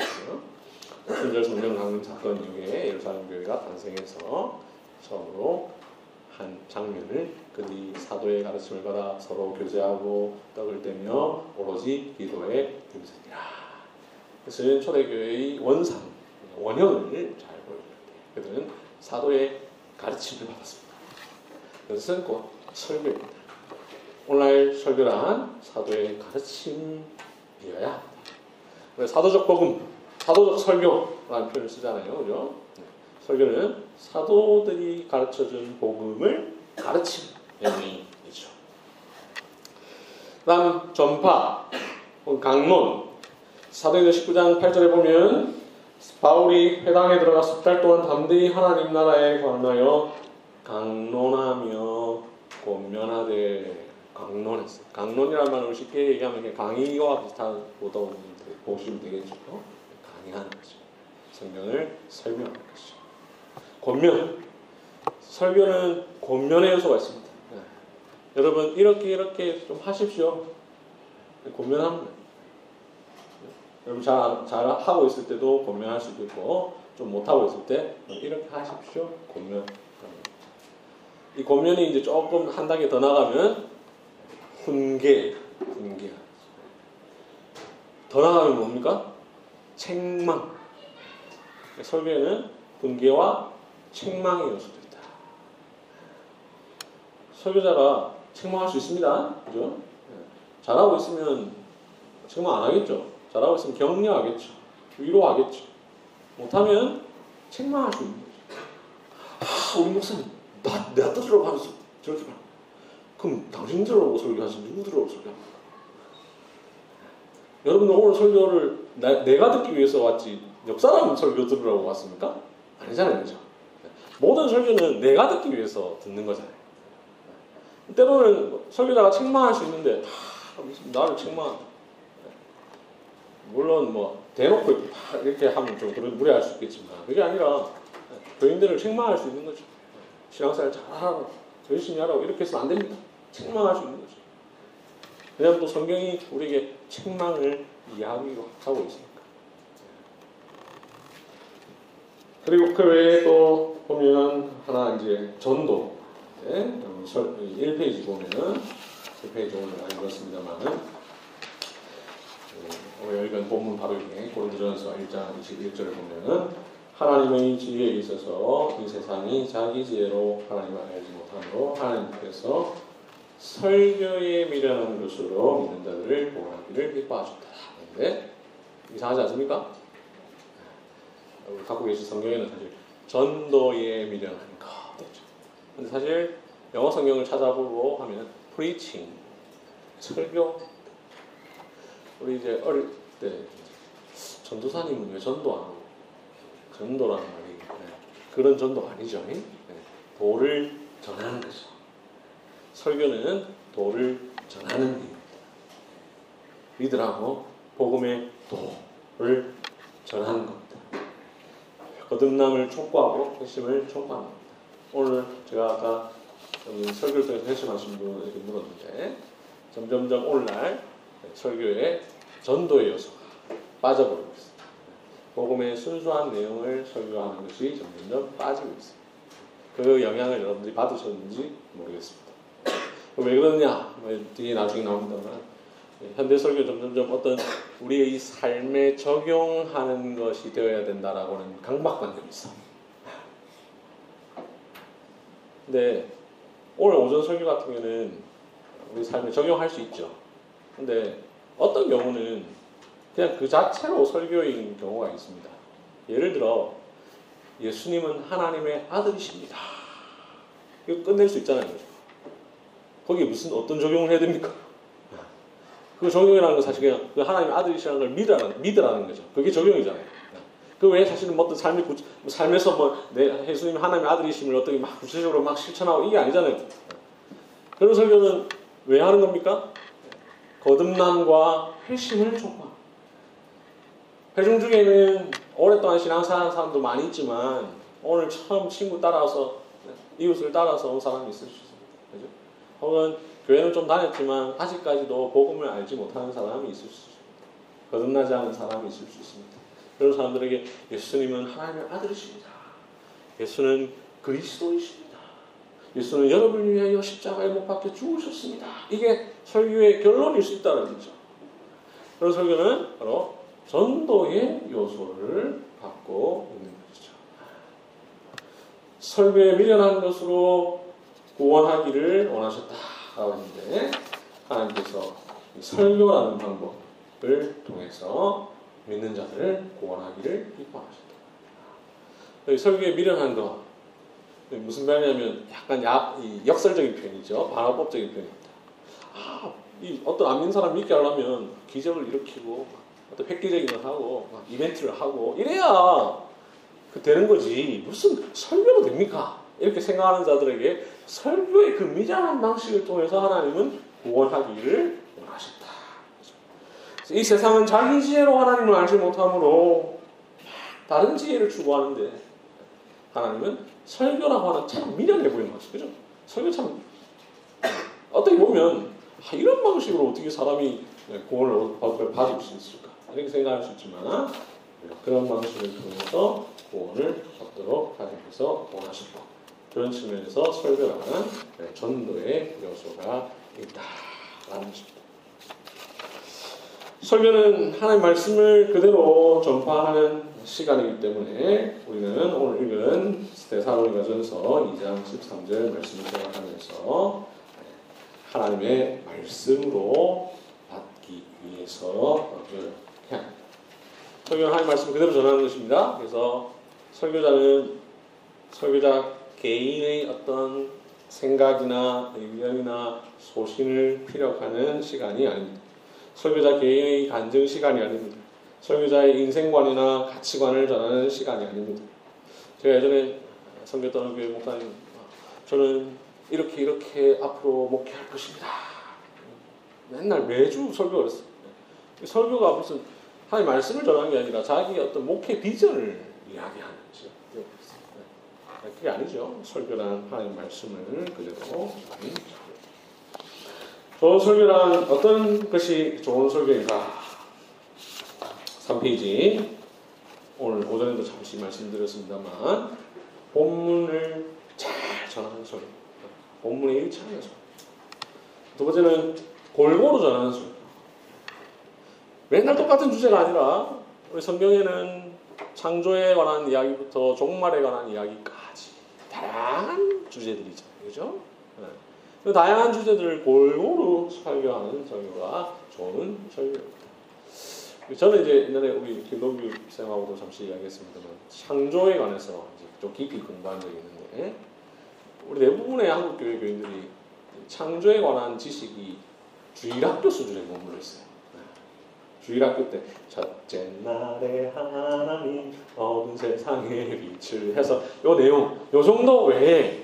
순절 성령 강림 사건 이후에 예루살렘 교회가 탄생해서 처음으로 한 장면을 그들이 사도의 가르침을 받아 서로 교제하고 떡을 떼며 오로지 기도에 힘쓰니라. 그래서 초대교회의 원상, 원형을 잘 보여주는데 그들은 사도의 가르침을 받았습니다. 그것은 곧 설교입니다. 오늘 설교란 사도의 가르침이어야 합니다. 사도적 복음, 사도적 설교라는 표현을 쓰잖아요. 그죠? 설교는 사도들이 가르쳐준 복음을 가르치는 의미이죠. 다음 전파, 강론. 사도행전 19장 8절에 보면 바울이 회당에 들어가 석달 동안 담대히 하나님 나라에 관하여 강론하며 권면하되 강론했어요. 강론이라는 말을 쉽게 얘기하면 강의와 비슷한 보도 보시면 되겠죠. 강의하는 거죠. 성경을 설명하는 것이죠. 권면. 설교는 권면의 요소가 있습니다. 네. 여러분 이렇게 이렇게 좀 하십시오. 권면합니다. 여러분 잘, 잘 하고 있을 때도 권면할 수도 있고 좀 못하고 있을 때 이렇게 하십시오. 권면. 이 권면이 이제 조금 한 단계 더 나가면 훈계, 훈계. 더 나가면 뭡니까? 책망. 설교에는 훈계와 책망의 요소도 있다. 설교자가 책망할 수 있습니다. 그죠? 잘하고 있으면 책망 안 하겠죠. 잘하고 있으면 격려하겠죠. 위로하겠죠. 못하면 책망할 수 있는 거죠. 아, 우리 목사님, 나, 내가 뜻으로 하면서 저렇게 말 그럼 당신 들으라고 설교하지 누구 들으라고 설교합니까? 여러분들 오늘 설교를 나, 내가 듣기 위해서 왔지 옆 사람 설교 들으라고 왔습니까? 아니잖아요. 그죠? 모든 설교는 내가 듣기 위해서 듣는 거잖아요. 때로는 설교자가 책망할 수 있는데 하, 나를 책망 물론 뭐 대놓고 이렇게 하면 좀 무례할 수 있겠지만 그게 아니라 교인들을 책망할 수 있는 거죠. 신앙생활 잘하라고 열심히 하라고 이렇게 해서는 안 됩니다. 책망할 수 있는 거죠. 왜냐하면 또 성경이 우리에게 책망을 이야기하고 있으니까. 그리고 그 외에 또 보면 하나 이제 전도. 네? 1페이지 보면은 1페이지 오늘 안 읽었습니다만은 오늘 읽은 본문 바로 이게 고린도전서 1장 21절을 보면은 하나님의 지혜에 있어서 이 세상이 자기 지혜로 하나님을 알지 못하므로 하나님께서 설교에 미련한 것으로 믿는 자들을 보호하기를 기뻐하셨다. 근데 이상하지 않습니까? 갖고 계신 성경에는 사실 전도에 미련한 것. 근데 사실 영어 성경을 찾아보고 하면 preaching 설교 우리 이제 어릴 때 전도사님은 왜 전도 안 전도라는 말이 네. 그런 전도 아니죠. 네. 도를 전하는 거죠. 설교는 도를 전하는 일입니다. 믿으라고 복음의 도를 전하는 겁니다. 거듭남을 촉구하고 핵심을 촉구합니다. 오늘 제가 아까 설교를 통해서 핵심하신 분에게 물었는데 점점점 오늘날 설교의 전도의 요소가 빠져버리고 있습니다. 복음의 순수한 내용을 설교하는 것이 점점점 빠지고 있습니다. 그 영향을 여러분들이 받으셨는지 모르겠습니다. 왜 그러냐? 뭐 뒤에 나중에 나옵니다만 현대 설교 점점점 어떤 우리의 이 삶에 적용하는 것이 되어야 된다라고는 강박관념이 있어. 근데 오늘 오전 설교 같은 경우는 우리 삶에 적용할 수 있죠. 근데 어떤 경우는 그냥 그 자체로 설교인 경우가 있습니다. 예를 들어 예수님은 하나님의 아들이십니다. 이거 끝낼 수 있잖아요. 거기에 무슨 어떤 적용을 해야 됩니까? 그 적용이라는 건 사실 그냥 그 하나님의 아들이시라는 걸 믿으라는, 믿으라는 거죠. 그게 적용이잖아요. 그 외에 사실은 뭐 어떤 삶이 구, 삶에서 뭐내 예수님 하나님의 아들이심을 어떻게 막 구체적으로 막 실천하고 이게 아니잖아요. 그런 설교는 왜 하는 겁니까? 거듭남과 회심을 촉구합니다. 회중 중에는 오랫동안 신앙생활 하는 사람도 많이 있지만 오늘 처음 친구 따라서 이웃을 따라서 온 사람이 있을 수 있습니다. 그죠? 혹은 교회는 좀 다녔지만 아직까지도 복음을 알지 못하는 사람이 있을 수 있습니다. 거듭나지 않은 사람이 있을 수 있습니다. 그런 사람들에게 예수님은 하나님의 아들이십니다. 예수는 그리스도이십니다. 예수는 여러분을 위하여 십자가에 못 박혀 죽으셨습니다. 이게 설교의 결론일 수 있다는 거죠. 그런 설교는 바로 전도의 요소를 갖고 있는 것이죠. 설교에 미련한 것으로 구원하기를 원하셨다라고 했는데 하나님께서 설교라는 방법을 통해서 믿는 자들을 구원하기를 기뻐하셨다. 설교에 미련한 거 무슨 말이냐면 약간 야, 역설적인 표현이죠. 반어법적인 표현입니다. 아, 이 어떤 안 믿는 사람 믿게 하려면 기적을 일으키고 어떤 획기적인 걸 하고 이벤트를 하고 이래야 그 되는 거지 무슨 설교로 됩니까? 이렇게 생각하는 자들에게 설교의 그 미장한 방식을 통해서 하나님은 구원하기를 원하셨다. 이 세상은 자기 지혜로 하나님을 알지 못하므로 다른 지혜를 추구하는데 하나님은 설교라고 하는 참 미련해 보이는 거죠. 그죠? 설교 참 어떻게 보면 아, 이런 방식으로 어떻게 사람이 구원을 받을 수 있을까? 이렇게 생각할 수 있지만 그런 방식을 통해서 구원을 얻도록 하나님께서 원하셨고 그런 측면에서 설교라는 전도의 요소가 있다라는 것입니다. 설교는 하나님 말씀을 그대로 전파하는 시간이기 때문에 우리는 오늘 읽은 데살로니가전서 2장 13절 말씀을 생각하면서 하나님의 말씀으로 받기 위해서 설교는 하나님 말씀을 그대로 전하는 것입니다. 그래서 설교자는 설교자 개인의 어떤 생각이나 의견이나 소신을 피력하는 시간이 아닙니다. 설교자 개인의 간증 시간이 아닙니다. 설교자의 인생관이나 가치관을 전하는 시간이 아닙니다. 제가 예전에 선교 떠는 교회 목사님, 저는 이렇게 이렇게 앞으로 목회할 것입니다. 맨날 매주 설교를 했어요. 설교가 무슨 하나님 말씀을 전하는 게 아니라 자기 어떤 목회 비전을 이야기하는 거죠. 그게 아니죠. 설교란 하나님 말씀을 그대로 좋은 설교란 어떤 것이 좋은 설교인가? 3페이지 오늘 오전에도 잠시 말씀드렸습니다만 본문을 잘 전하는 설교 본문에 일치하는 설교 두 번째는 골고루 전하는 설교 맨날 똑같은 주제가 아니라 우리 성경에는 창조에 관한 이야기부터 종말에 관한 이야기까지 다양한 주제들이잖아요. 그죠? 네. 그 다양한 주제들을 골고루 설교하는 설교가 좋은 설교입니다. 저는 이제 옛날에 우리 김동규 쌤하고도 잠시 이야기했습니다만 창조에 관해서 이제 좀 깊이 공부한 적이 있는데 우리 대부분의 한국 교회 교인들이 창조에 관한 지식이 주일학교 수준의 공부를 했어요. 네. 주일학교 때 첫째 날에 하나님 어두운 세상에 빛을 해서 요 내용 요 정도 외에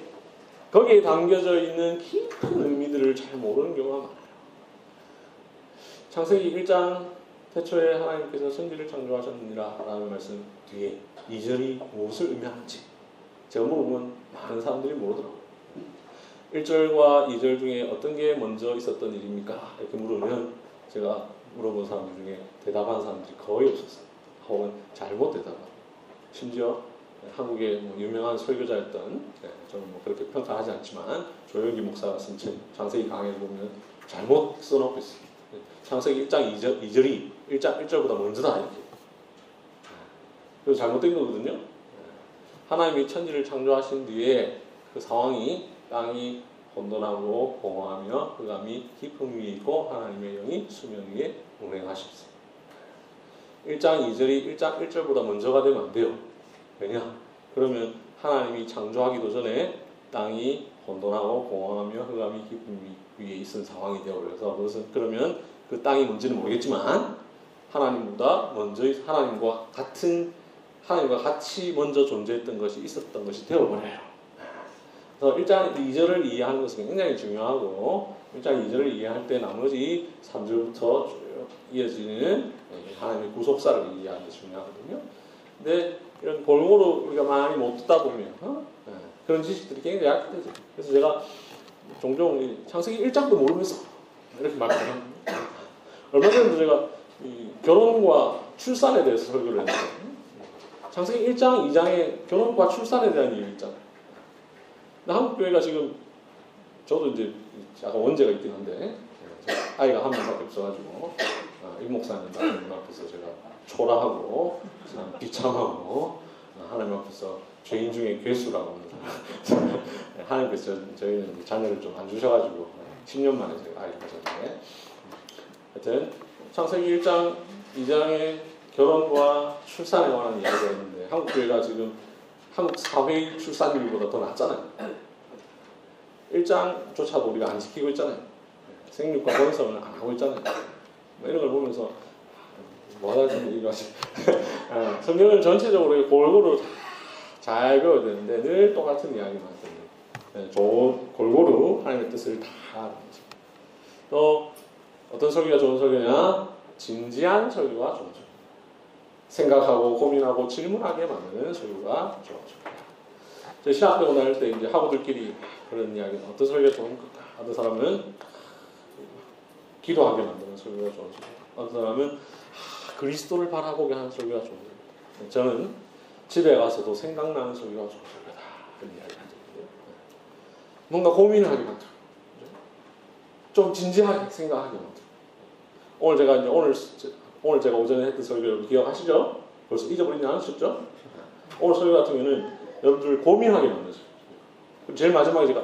거기에 담겨져 있는 깊은 의미들을 잘 모르는 경우가 많아요. 창세기 1장 태초에 하나님께서 천지를 창조하셨느니라 라는 말씀 뒤에 2절이 무엇을 의미하는지 제가 물어보면 많은 사람들이 모르더라고요. 1절과 2절 중에 어떤 게 먼저 있었던 일입니까? 이렇게 물으면 제가 물어본 사람들 중에 대답한 사람들이 거의 없었어요. 혹은 잘못 대답하고 심지어 한국의 뭐 유명한 설교자였던 네, 저는 뭐 그렇게 평가하지 않지만 조영기 목사가 쓴 책 장세기 강해를 보면 잘못 써놓고 있어요. 창세기 1장 2절, 2절이 1장 1절보다 먼저다 이렇게. 그래서 잘못된 거거든요. 하나님이 천지를 창조하신 뒤에 그 상황이 땅이 혼돈하고 공허하며 흑암이 깊음 위에 있고 하나님의 영이 수면 위에 운행하셨어요. 1장 2절이 1장 1절보다 먼저가 되면 안 돼요. 왜냐? 그러면 하나님이 창조하기도 전에 땅이 혼돈하고 공허하며 흑암이 깊음 위에 있은 상황이 되어버려서 그것은 그러면 그 땅이 뭔지는 모르겠지만 하나님보다 먼저 하나님과 같은 하나님과 같이 먼저 존재했던 것이 있었던 것이 되어버려요. 그래서 1장 2절을 이해하는 것은 굉장히 중요하고 1장 2절을 이해할 때 나머지 3절부터 쭉 이어지는 하나님의 구속사를 이해하는 게 중요하거든요. 근데 이런 골고루 우리가 많이 못 듣다 보면 어? 네. 그런 지식들이 굉장히 약해되죠. 그래서 제가 종종 창세기 1장도 모르면서 이렇게 말합니다. 얼마 전에도 제가 결혼과 출산에 대해서 설교를 했는데 창세기 1장, 2장에 결혼과 출산에 대한 얘기 있잖아요. 한국 교회가 지금 저도 이제 약간 원죄가 있긴 한데 아이가 한 명밖에 없어가지고 이 목사님 하나님 앞에서 제가 초라하고 비참하고 하나님 앞에서 죄인 중에 괴수라고 하나님께서 저희는 자녀를 좀 안 주셔가지고 10년 만에 제가 아이를 가졌는데 하여튼 창세기 1장 2장에 결혼과 출산에 관한 이야기가 있는데 한국 교회가 지금 한국 사회 출산율보다 더 낮잖아요. 1장조차도 우리가 안 지키고 있잖아요. 생육과 번성을 안 하고 있잖아요. 뭐 이런 걸 보면서 뭐 하다 좀 이러지. 성경을 전체적으로 골고루 잘 배워야 되는데 늘 똑같은 이야기만 하거든요. 좋은 골고루 하나님의 뜻을 다 또 어떤 설교가 좋은 설교냐? 진지한 설교가 좋은 설교. 생각하고 고민하고 질문하게 만드는 설교가 좋은 설교다. 저 배고 나올 때 이제 학우들끼리 그런 이야기는 어떤 설교가 좋은 걸까? 어떤 사람은 기도하게 만드는 설교가 좋은 설교. 어떤 사람은 그리스도를 바라보게 하는 설교가 좋은 설교. 저는 집에 가서도 생각나는 설교가 좋은 설교다. 그런 이야기를 한 적이 있어요. 뭔가 고민하게 만들고 좀 진지하게 생각하게 만들고 오늘 제가 이제 오늘 오늘 제가 오전에 했던 설교 기억하시죠? 벌써 잊어버리지 않으셨죠? 오늘 설교 같은 경우는 여러분들 고민하게 만들죠. 그럼 제일 마지막에 제가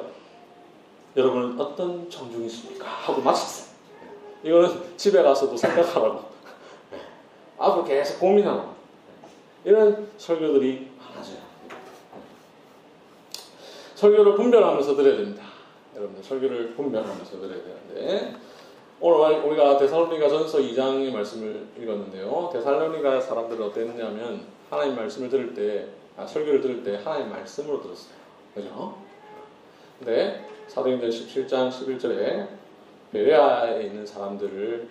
여러분은 어떤 청중이십니까? 하고 마쳤어요. 이거는 집에 가서도 생각하라고. 앞으로 계속 고민하고. 이런 설교들이 많아져요. 설교를 분별하면서 들어야 됩니다. 여러분들 설교를 분별하면서 들어야 되는데 오늘 우리가 데살로니가 전서 2장의 말씀을 읽었는데요. 데살로니가 사람들은 어땠냐면 하나님 말씀을 들을 때 아, 설교를 들을 때 하나님 말씀으로 들었어요. 그죠? 근데 사도행전 17장 11절에 베레아에 있는 사람들을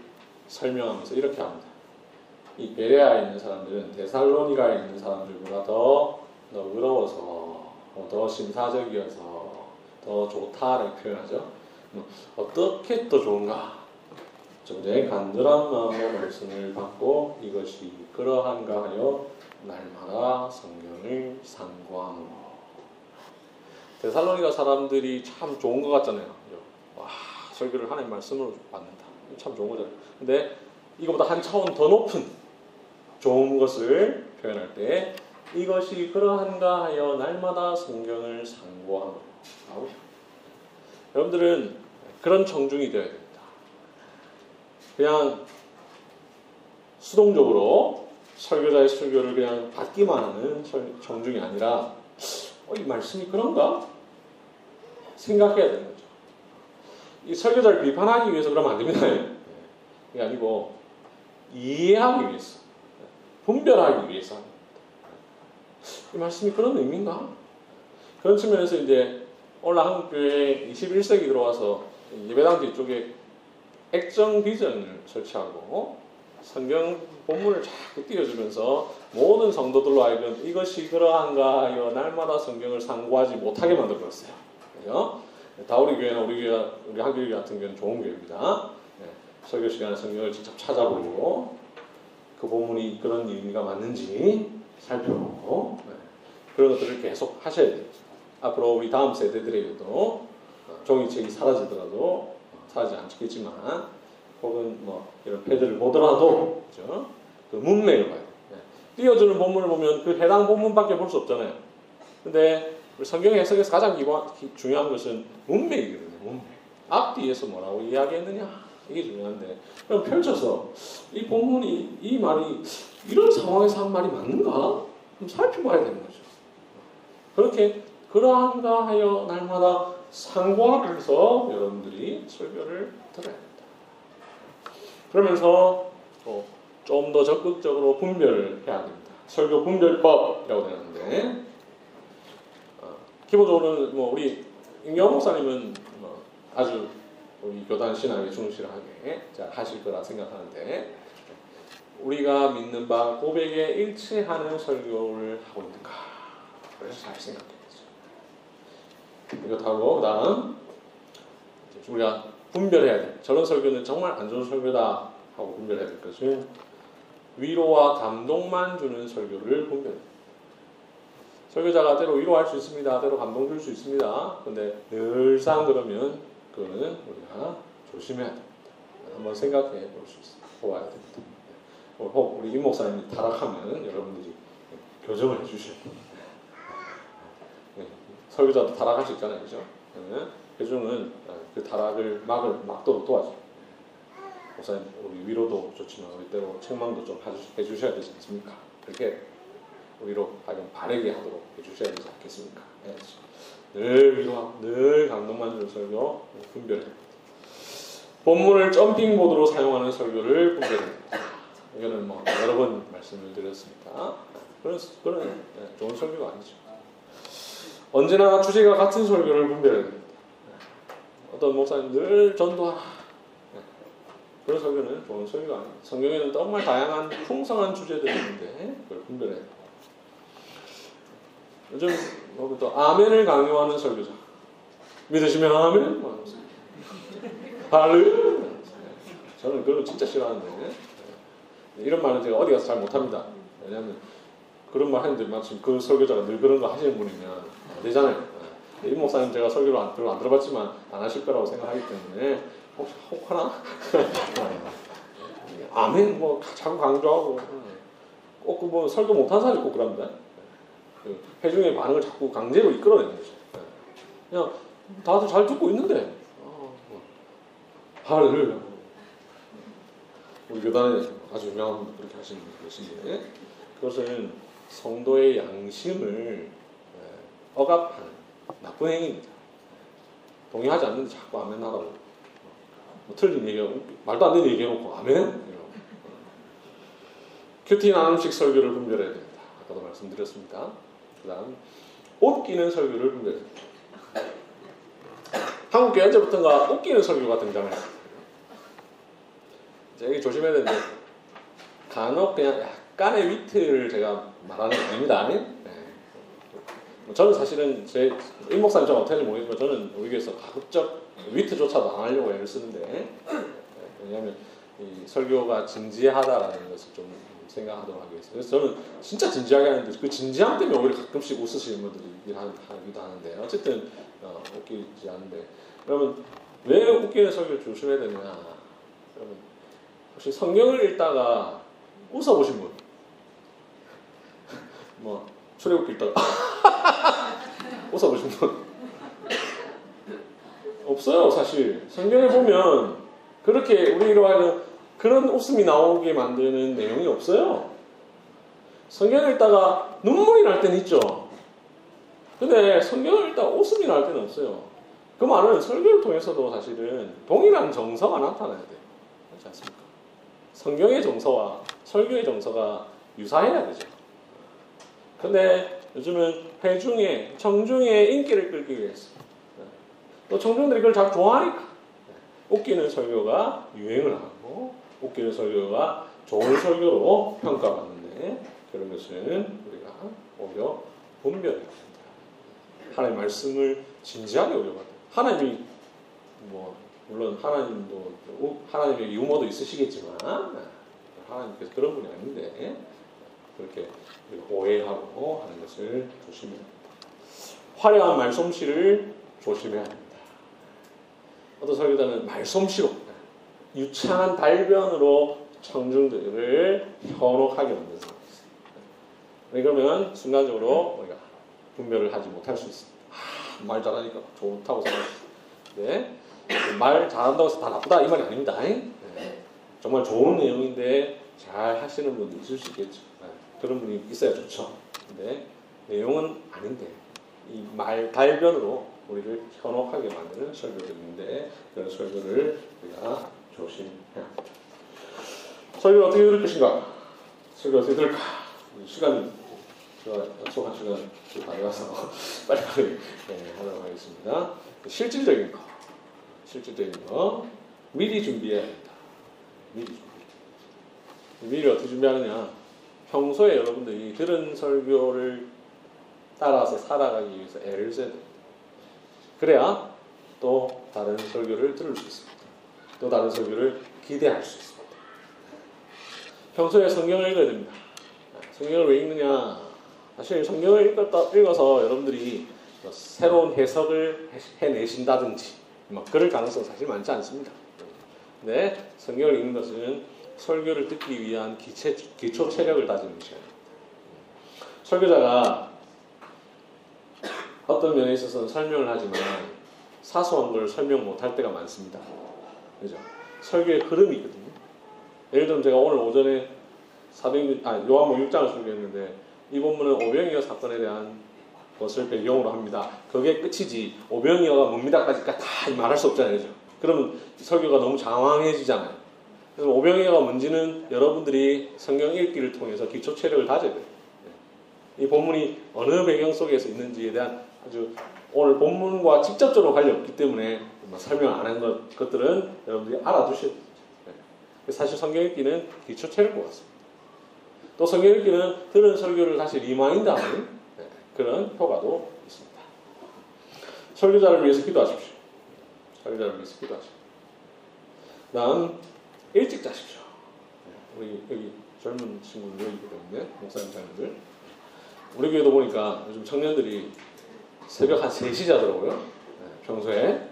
설명하면서 이렇게 합니다. 이 베레아에 있는 사람들은 데살로니가에 있는 사람들보다 더 너그러워서 더 심사적이어서 더 좋다를 표현하죠. 어떻게 더 좋은가? 전에 간절한 마음으로 말씀을 받고 이것이 그러한가 하여 날마다 성경을 상고함으로 데살로니가 사람들이 참 좋은 것 같잖아요. 와 설교를 하나님 말씀으로 받는다. 참 좋은 거잖아요. 근데 이거보다 한 차원 더 높은 좋은 것을 표현할 때 이것이 그러한가 하여 날마다 성경을 상고하고 여러분들은 그런 청중이 되어야 됩니다. 그냥 수동적으로 설교자의 설교를 그냥 받기만 하는 청중이 아니라 어, 이 말씀이 그런가? 생각해야 되는 거죠. 이 설교자를 비판하기 위해서 그러면 안 됩니다. 이게 아니고 이해하기 위해서, 분별하기 위해서. 이 말씀이 그런 의미인가? 그런 측면에서 이제 오늘 한국교회 21세기 들어와서 예배당 뒤쪽에 액정 비전을 설치하고 성경 본문을 자꾸 띄워주면서 모든 성도들로 하여금 이것이 그러한가 하여 날마다 성경을 상고하지 못하게 만들었어요. 그죠? 다우리 교회나 우리 교회, 우리 한교회 같은 경우는 좋은 교회입니다. 네, 설교 시간에 성경을 직접 찾아보고 그 본문이 그런 의미가 맞는지 살펴보고 네, 그런 것들을 계속 하셔야 돼요. 앞으로 우리 다음 세대들에게도 종이책이 사라지더라도 사라지지 않겠지만 혹은 뭐 이런 패드를 보더라도 그죠? 그 문맥을 봐요. 네. 띄워주는 본문을 보면 그 해당 본문밖에 볼 수 없잖아요. 근데 성경 해석에서 가장 기본, 중요한 것은 문맥이거든요. 문맥. 앞뒤에서 뭐라고 이야기했느냐 이게 중요한데 그럼 펼쳐서 이 본문이 이 말이 이런 상황에서 한 말이 맞는가? 그럼 살펴봐야 되는 거죠. 그렇게 그러한가 하여 날마다 상고하면서 여러분들이 설교를 됩니다. 그러면서 좀더 적극적으로 분별해야 됩니다. 설교 분별법이라고 되는데 어, 기본적으로는 뭐 우리 임경 목사님은 뭐 아주 우리 교단 신앙에 충실하게 잘 하실 거라 생각하는데 우리가 믿는 바 고백에 일치하는 설교를 하고 있는가 그래서 잘 생각해야죠. 이것하고 그다음 우리가 분별해야 돼. 저런 설교는 정말 안 좋은 설교다 하고 분별해야 될 것은 위로와 감동만 주는 설교를 분별해. 설교자가 때로 위로할 수 있습니다. 때로 감동 줄 수 있습니다. 근데 늘상 그러면 그거는 우리가 조심해야 됩니다. 한번 생각해 볼 수 있습니다. 보아야 됩니다. 혹 우리 임 목사님이 타락하면 여러분들이 교정을 해주셔야 됩니다. 네, 설교자도 타락할 수 있잖아요, 그죠? 교정은 그 타락을 막을 막도록 도와줘. 목사님 우리 위로도 좋지만 우리 때로 책망도 좀 해주셔야 되지 않습니까? 그렇게 우리로 하여금 바르게 하도록 해주셔야 되지 않겠습니까? 네. 늘 위로하고 늘 감동만 주는 설교 분별해. 본문을 점핑보드로 사용하는 설교를 분별합니다. 이거는 뭐 여러 번 말씀을 드렸습니다. 그런 그런 네, 좋은 설교가 아니죠. 언제나 주제가 같은 설교를 됩니다. 어떤 목사님 늘 전도하라. 그런 설교는 좋은 설교가 아니에요. 성경에는 정말 다양한 풍성한 주제들이 있는데 그걸 분별해야 돼요. 요즘 뭐부터 아멘을 강요하는 설교자. 믿으시면 아멘? 뭐 할렐 저는 그런 거 진짜 싫어하는데 이런 말은 제가 어디 가서 잘 못합니다. 왜냐하면 그런 말 하는데 마침 그 설교자가 늘 그런 거 하시는 분이면 안 되잖아요. 이 목사님 제가 설교를 안, 안 들어봤지만 안 하실 거라고 생각하기 때문에 혹시 혹하나? 아멘 뭐 자꾸 강조하고 꼭그뭐 설교 못한 사람이 꼭 그럽니다. 그 회중의 반응을 자꾸 강제로 이끌어내는 거죠. 그냥 다들 잘 듣고 있는데 할렐루야. 우리 교단에 아주 유명한 분 그렇게 하시는 분이 계신데 그것은 성도의 양심을 억압하는 나쁜 행위입니다. 동의하지 않는데 자꾸 아멘 하라고 뭐 틀린 얘기하고 말도 안 되는 얘기해놓고 아멘? 큐티 나눔식 설교를 분별해야 됩니다. 아까도 말씀드렸습니다. 그 다음 옷끼는 설교를 분별해야 됩니다. 한국 교회 언제부턴가 웃기는 설교가 등장했어요. 이제 조심해야 되는데 간혹 그냥 약간의 위트를 제가 말하는 게 아닙니다. 네. 뭐 저는 사실은 제 임목사님 좀 어떻게 모르겠지만 저는 교회에서 가급적 위트조차도 안 하려고 애를 쓰는데 네, 왜냐하면 이 설교가 진지하다라는 것을 좀 생각하도록 위해서 그래서 저는 진짜 진지하게 하는데 그 진지함 때문에 오히려 가끔씩 웃으시는 분들이 하기도 하는데 어쨌든 어, 웃기지 않는데. 여러분 왜 웃기는 설교 조심해야 되냐. 여러분 혹시 성경을 읽다가 웃어보신 분? 뭐 출애굽기 읽다가 웃어보신 분? 없어요 사실. 성경에 보면 그렇게 우리로 하여금 그런 웃음이 나오게 만드는 내용이 없어요. 성경을 읽다가 눈물이 날 때는 있죠. 근데 성경을 읽다가 웃음이 날 때는 없어요. 그 말은 설교를 통해서도 사실은 동일한 정서가 나타나야 돼요 그렇지 않습니까? 성경의 정서와 설교의 정서가 유사해야 되죠 근데 요즘은 회중의 청중의 인기를 끌기 위해서 또 청중들이 그걸 잘 좋아하니까 웃기는 설교가 유행을 하고 웃기는 설교가 좋은 설교로 평가받는데 그런 것은 우리가 오히려 분별해야 된다. 하나님의 말씀을 진지하게 돼. 하나님이 뭐 물론 하나님도 하나님의 유머도 있으시겠지만 하나님께서 그런 분이 아닌데 그렇게 오해하고 하는 것을 조심해야 합니다. 화려한 말솜씨를 조심해야 합니다. 어떤 설교자는 말솜씨로 유창한 달변으로 청중들을 현혹하게 사람이 있어요. 그러면 순간적으로 우리가 분별을 하지 못할 수 있습니다. 아, 말 잘하니까 좋다고 생각합니다. 네. 말 잘한다고 해서 다 나쁘다 이 말이 아닙니다. 네. 정말 좋은 내용인데 잘 하시는 분도 있을 수 있겠죠. 네. 그런 분이 있어야 좋죠. 근데 내용은 아닌데 이말 달변으로 우리를 현혹하게 만드는 설교들인데 그런 설교를 우리가 조심해야 합니다. 설교를 어떻게 들을 것인가? 설교 어떻게 들을까? 시간이 제가 약속한 시간 많이 와서 빨리빨리 네, 하도록 하겠습니다. 실질적인 거, 실질적인 거 미리 준비해야 된다. 미리 준비. 미리 어떻게 준비하느냐? 평소에 여러분들이 들은 설교를 따라서 살아가기 위해서 애를 써야 됩니다. 그래야 또 다른 설교를 들을 수 있습니다. 또 다른 설교를 기대할 수 있습니다. 평소에 성경을 읽어야 됩니다. 성경을 왜 읽느냐? 사실 성경을 읽었다, 읽어서 여러분들이 뭐 새로운 해석을 해내신다든지 막 그럴 가능성 사실 많지 않습니다. 네, 성경을 읽는 것은 설교를 듣기 위한 기체, 기초 체력을 다지는 시간입니다. 설교자가 어떤 면에 있어서는 설명을 하지만 사소한 걸 설명 못할 때가 많습니다. 그죠? 설교의 흐름이 있거든요. 예를 들면 제가 오늘 오전에 사도행 아, 요한복 6장을 설교했는데 이 본문은 오병이어 사건에 대한 것을 배경으로 합니다. 그게 끝이지 오병이어가 뭡니다까지까지 다 말할 수 없잖아요. 그죠? 그러면 설교가 너무 장황해지잖아요. 그래서 오병이어가 뭔지는 여러분들이 성경 읽기를 통해서 기초 체력을 다져야 돼요. 이 본문이 어느 배경 속에서 있는지에 대한 아주 오늘 본문과 직접적으로 관련 없기 때문에 뭐 설명 안 한 것들은 여러분들이 알아두셔야 돼요. 사실 성경 읽기는 기초 체력인 것 같습니다. 또 성경 읽기는 들은 설교를 다시 remind하는 그런 효과도 있습니다. 설교자를 위해서 기도하십시오. 설교자를 위해서 기도하십시오. 다음 일찍 자십시오. 우리 여기 젊은 친구들 때문에 목사님 자녀들 우리 교회도 보니까 요즘 청년들이 새벽 한 3시 자더라고요. 네, 평소에.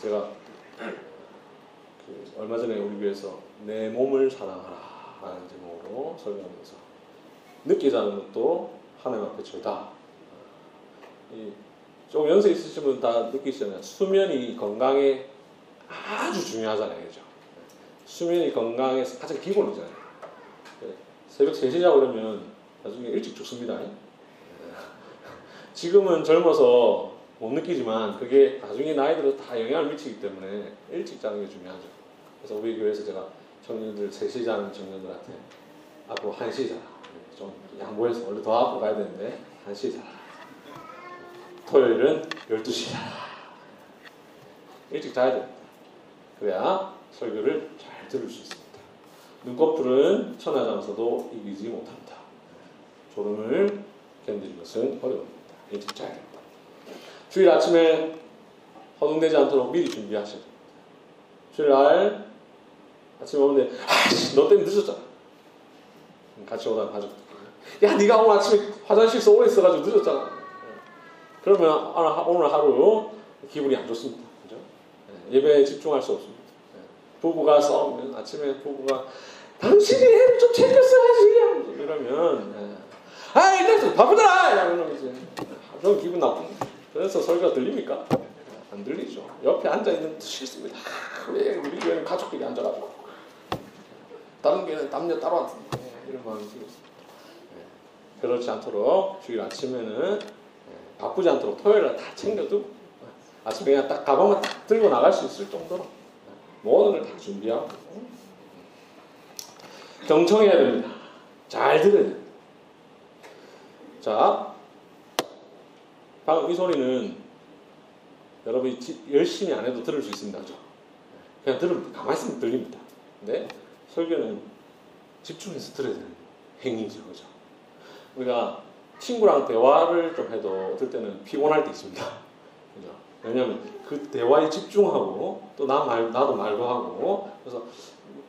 제가 그 얼마 전에 우리 교회에서 내 몸을 사랑하라 라는 제목으로 설교하면서 늦게 자는 것도 하나님 앞에 죄다. 좀 연세 있으신 분다 느끼시잖아요. 수면이 건강에 아주 중요하잖아요. 그죠? 수면이 건강에 가장 기본이잖아요. 네, 새벽 3시 자고 그러면 나중에 일찍 죽습니다. 지금은 젊어서 못 느끼지만 그게 나중에 나이 들어 다 영향을 미치기 때문에 일찍 자는 게 중요하죠. 그래서 우리 교회에서 제가 청년들 3시 자는 청년들한테 앞으로 1시 자라. 좀 양보해서 원래 더 앞으로 가야 되는데 1시 자라. 토요일은 12시 자라. 일찍 자야 됩니다. 그래야 설교를 잘 들을 수 있습니다. 눈꺼풀은 천하장서도 이기지 못합니다. 졸음을 견디는 것은 어려웁니다. 일찍 자야 됩니다. 주일 아침에 허둥대지 않도록 미리 준비하셔야 됩니다. 주일날 아침에 오는데 아씨 너 때문에 늦었잖아. 같이 오다가 가족들 야 네가 오늘 아침에 화장실에서 오래 있어가지고 늦었잖아. 그러면 오늘 하루 기분이 안 좋습니다. 그죠? 예배에 집중할 수 없습니다. 부부가 싸우면 아침에 부부가 당신이 애를 좀 챙겼어야지 이러면 예. 아 일단 바쁘다 이러면 이제 좀 기분 나쁩니다. 그래서 설교가 들립니까? 안 들리죠. 옆에 앉아 있는 싫습니다. 아, 왜 우리 교회는 가족끼리 앉아가지고 다른 교회는 남녀 따로 앉는데 이런 마음이 들었습니다. 예. 그렇지 않도록 주일 아침에는 예, 바쁘지 않도록 토요일에 다 챙겨두고 아침에 그냥 딱 가방만 딱 들고 나갈 수 있을 정도로 모든 걸 다 준비하고 경청해야 됩니다. 잘 들어야 됩니다. 자, 방금 이 소리는 여러분이 지- 열심히 안 해도 들을 수 있습니다. 그죠? 그냥 들으면 가만히 있으면 들립니다. 근데 설교는 집중해서 들어야 되는 행위죠. 그죠? 우리가 친구랑 대화를 좀 해도 어떨 때는 피곤할 때 있습니다. 그죠? 왜냐하면 그 대화에 집중하고 또 나 말, 나도 말도 하고 그래서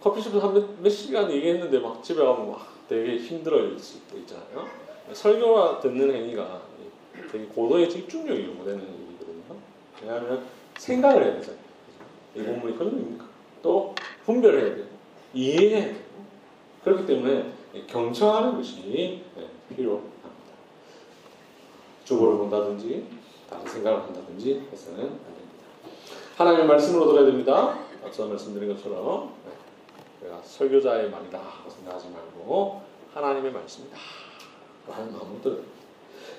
커피숍에서 한 몇, 몇 시간 얘기했는데 막 집에 가면 막 되게 힘들어질 수도 있잖아요. 설교와 듣는 행위가 되게 고도의 집중력이 요구되는 일이거든요. 왜냐하면 생각을 해야 되잖아요. 이 본문이 그런 의미입니까? 또 분별해야 되고 이해해야 되고 그렇기 때문에 경청하는 것이 네, 필요합니다. 주보를 본다든지 다른 생각을 한다든지 해서는 안 됩니다. 하나님의 말씀으로 들어야 됩니다. 앞서 말씀드린 것처럼 네, 내가 설교자의 말이다 생각하지 말고 하나님의 말씀이다 라는 마음으로 들어야 됩니다.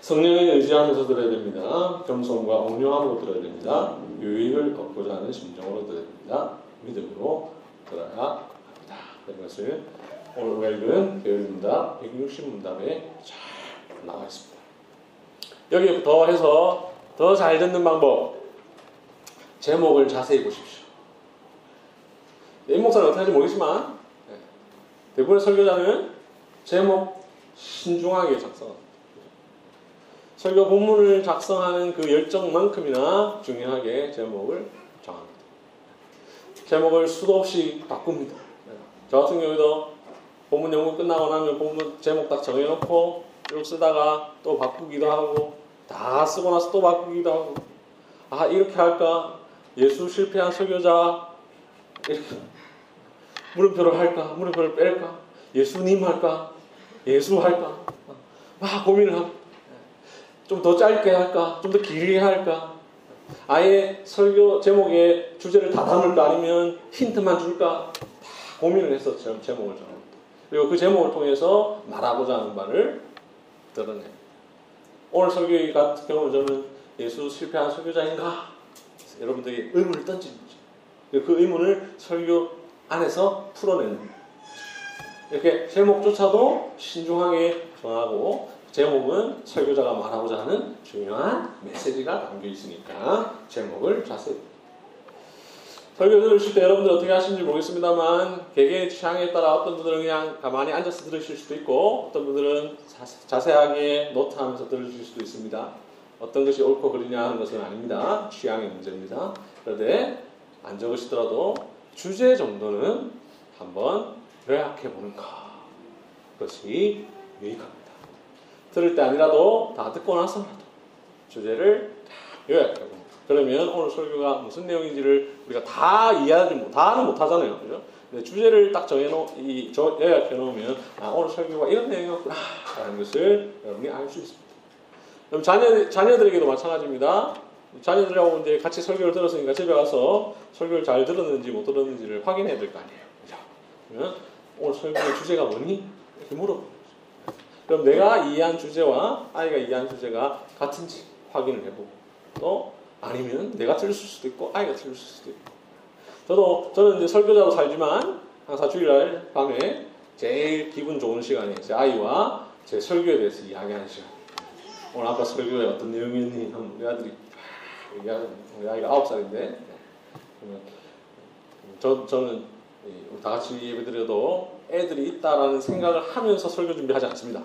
성령에 의지하면서 들어야 됩니다. 겸손과 온유함으로 들어야 됩니다. 유익을 얻고자 하는 심정으로 들어야 됩니다. 믿음으로 들어야 합니다. 이런 것을 오늘 우리가 읽은 교육문답 160문답에 잘 나와 있습니다. 여기 더 해서 더 잘 듣는 방법 제목을 자세히 보십시오. 내 목사는 어떻게 하는지 모르겠지만 네. 대부분의 설교자는 제목 신중하게 작성합니다. 설교 본문을 작성하는 그 열정만큼이나 중요하게 제목을 정합니다. 제목을 수도 없이 바꿉니다. 네. 저 같은 경우도 본문 연구 끝나고 나면 본문 제목 딱 정해놓고 쭉 쓰다가 또 바꾸기도 하고 다 쓰고 나서 또 바꾸기도 하고. 아 이렇게 할까? 예수 실패한 설교자. 이렇게. 물음표를 할까? 물음표를 뺄까? 예수님 할까? 예수 할까? 막 고민을 하고. 좀 더 짧게 할까? 좀 더 길게 할까? 아예 설교 제목에 주제를 다 담을까? 아니면 힌트만 줄까? 다 고민을 해서 제목을 정합니다. 그리고 그 제목을 통해서 말하고자 하는 바를 드러내 오늘 설교 같은 경우는 저는 예수 실패한 설교자인가 여러분들이 의문을 던지는 거죠 그 의문을 설교 안에서 풀어내는. 이렇게 제목조차도 신중하게 정하고 제목은 설교자가 말하고자 하는 중요한 메시지가 담겨 있으니까 제목을 자세히 설교 들으실 때 여러분들 어떻게 하시는지 모르겠습니다만 개개의 취향에 따라 어떤 분들은 그냥 가만히 앉아서 들으실 수도 있고 어떤 분들은 자세하게 노트하면서 들으실 수도 있습니다. 어떤 것이 옳고 그르냐 하는 것은 아닙니다. 취향의 문제입니다. 그런데 안 적으시더라도 주제 정도는 한번 요약해 보는 것 그것이 유익합니다. 들을 때 아니라도 다 듣고 나서라도 주제를 다 요약하고 그러면 오늘 설교가 무슨 내용인지를 우리가 다 이해하지 못, 다는 못 하잖아요. 그죠? 근데 주제를 딱 정해놓, 이, 저, 요약해 놓으면, 아, 오늘 설교가 이런 내용이었구나. 라는 것을 여러분이 알 수 있습니다. 그럼 자녀, 자녀들에게도 마찬가지입니다. 자녀들하고 이제 같이 설교를 들었으니까 집에 가서 설교를 잘 들었는지 못 들었는지를 확인해야 될 거 아니에요. 그죠? 그러면 오늘 설교의 주제가 뭐니? 이렇게 물어보는 거죠. 그럼 내가 이해한 주제와 아이가 이해한 주제가 같은지 확인을 해보고 또 아니면 내가 틀릴 수도 있고 아이가 틀릴 수도 있고. 저도 저는 이제 설교자로 살지만 항상 주일날 밤에 제일 기분 좋은 시간이 제 아이와 제 설교에 대해서 이야기하는 시간. 오늘 아까 설교에 어떤 내용이니? 하면 우리 아들이 얘기하는 우리 아이가 아홉 살인데. 그러면 저, 저는 다 같이 예배 드려도 애들이 있다라는 생각을 하면서 설교 준비하지 않습니다.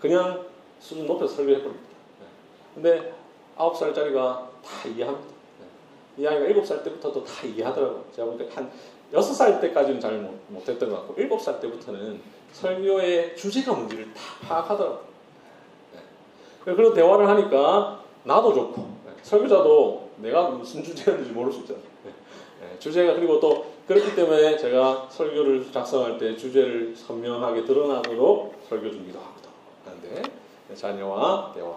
그냥 수준 높여서 설교해버립니다. 근데 아홉 살짜리가 다 이해합니다. 이 아이가 일곱 살 때부터도 다 이해하더라고요. 제가 보니까 한 여섯 살 때까지는 잘 못, 못했던 것 같고 일곱 살 때부터는 설교의 주제가 뭔지를 다 파악하더라고요. 네. 그런 대화를 하니까 나도 좋고 네. 설교자도 내가 무슨 주제였는지 모를 수 있잖아요. 네. 주제가 그리고 또 그렇기 때문에 제가 설교를 작성할 때 주제를 선명하게 드러나도록 설교 준비도 하거든. 하는데 자녀와 대화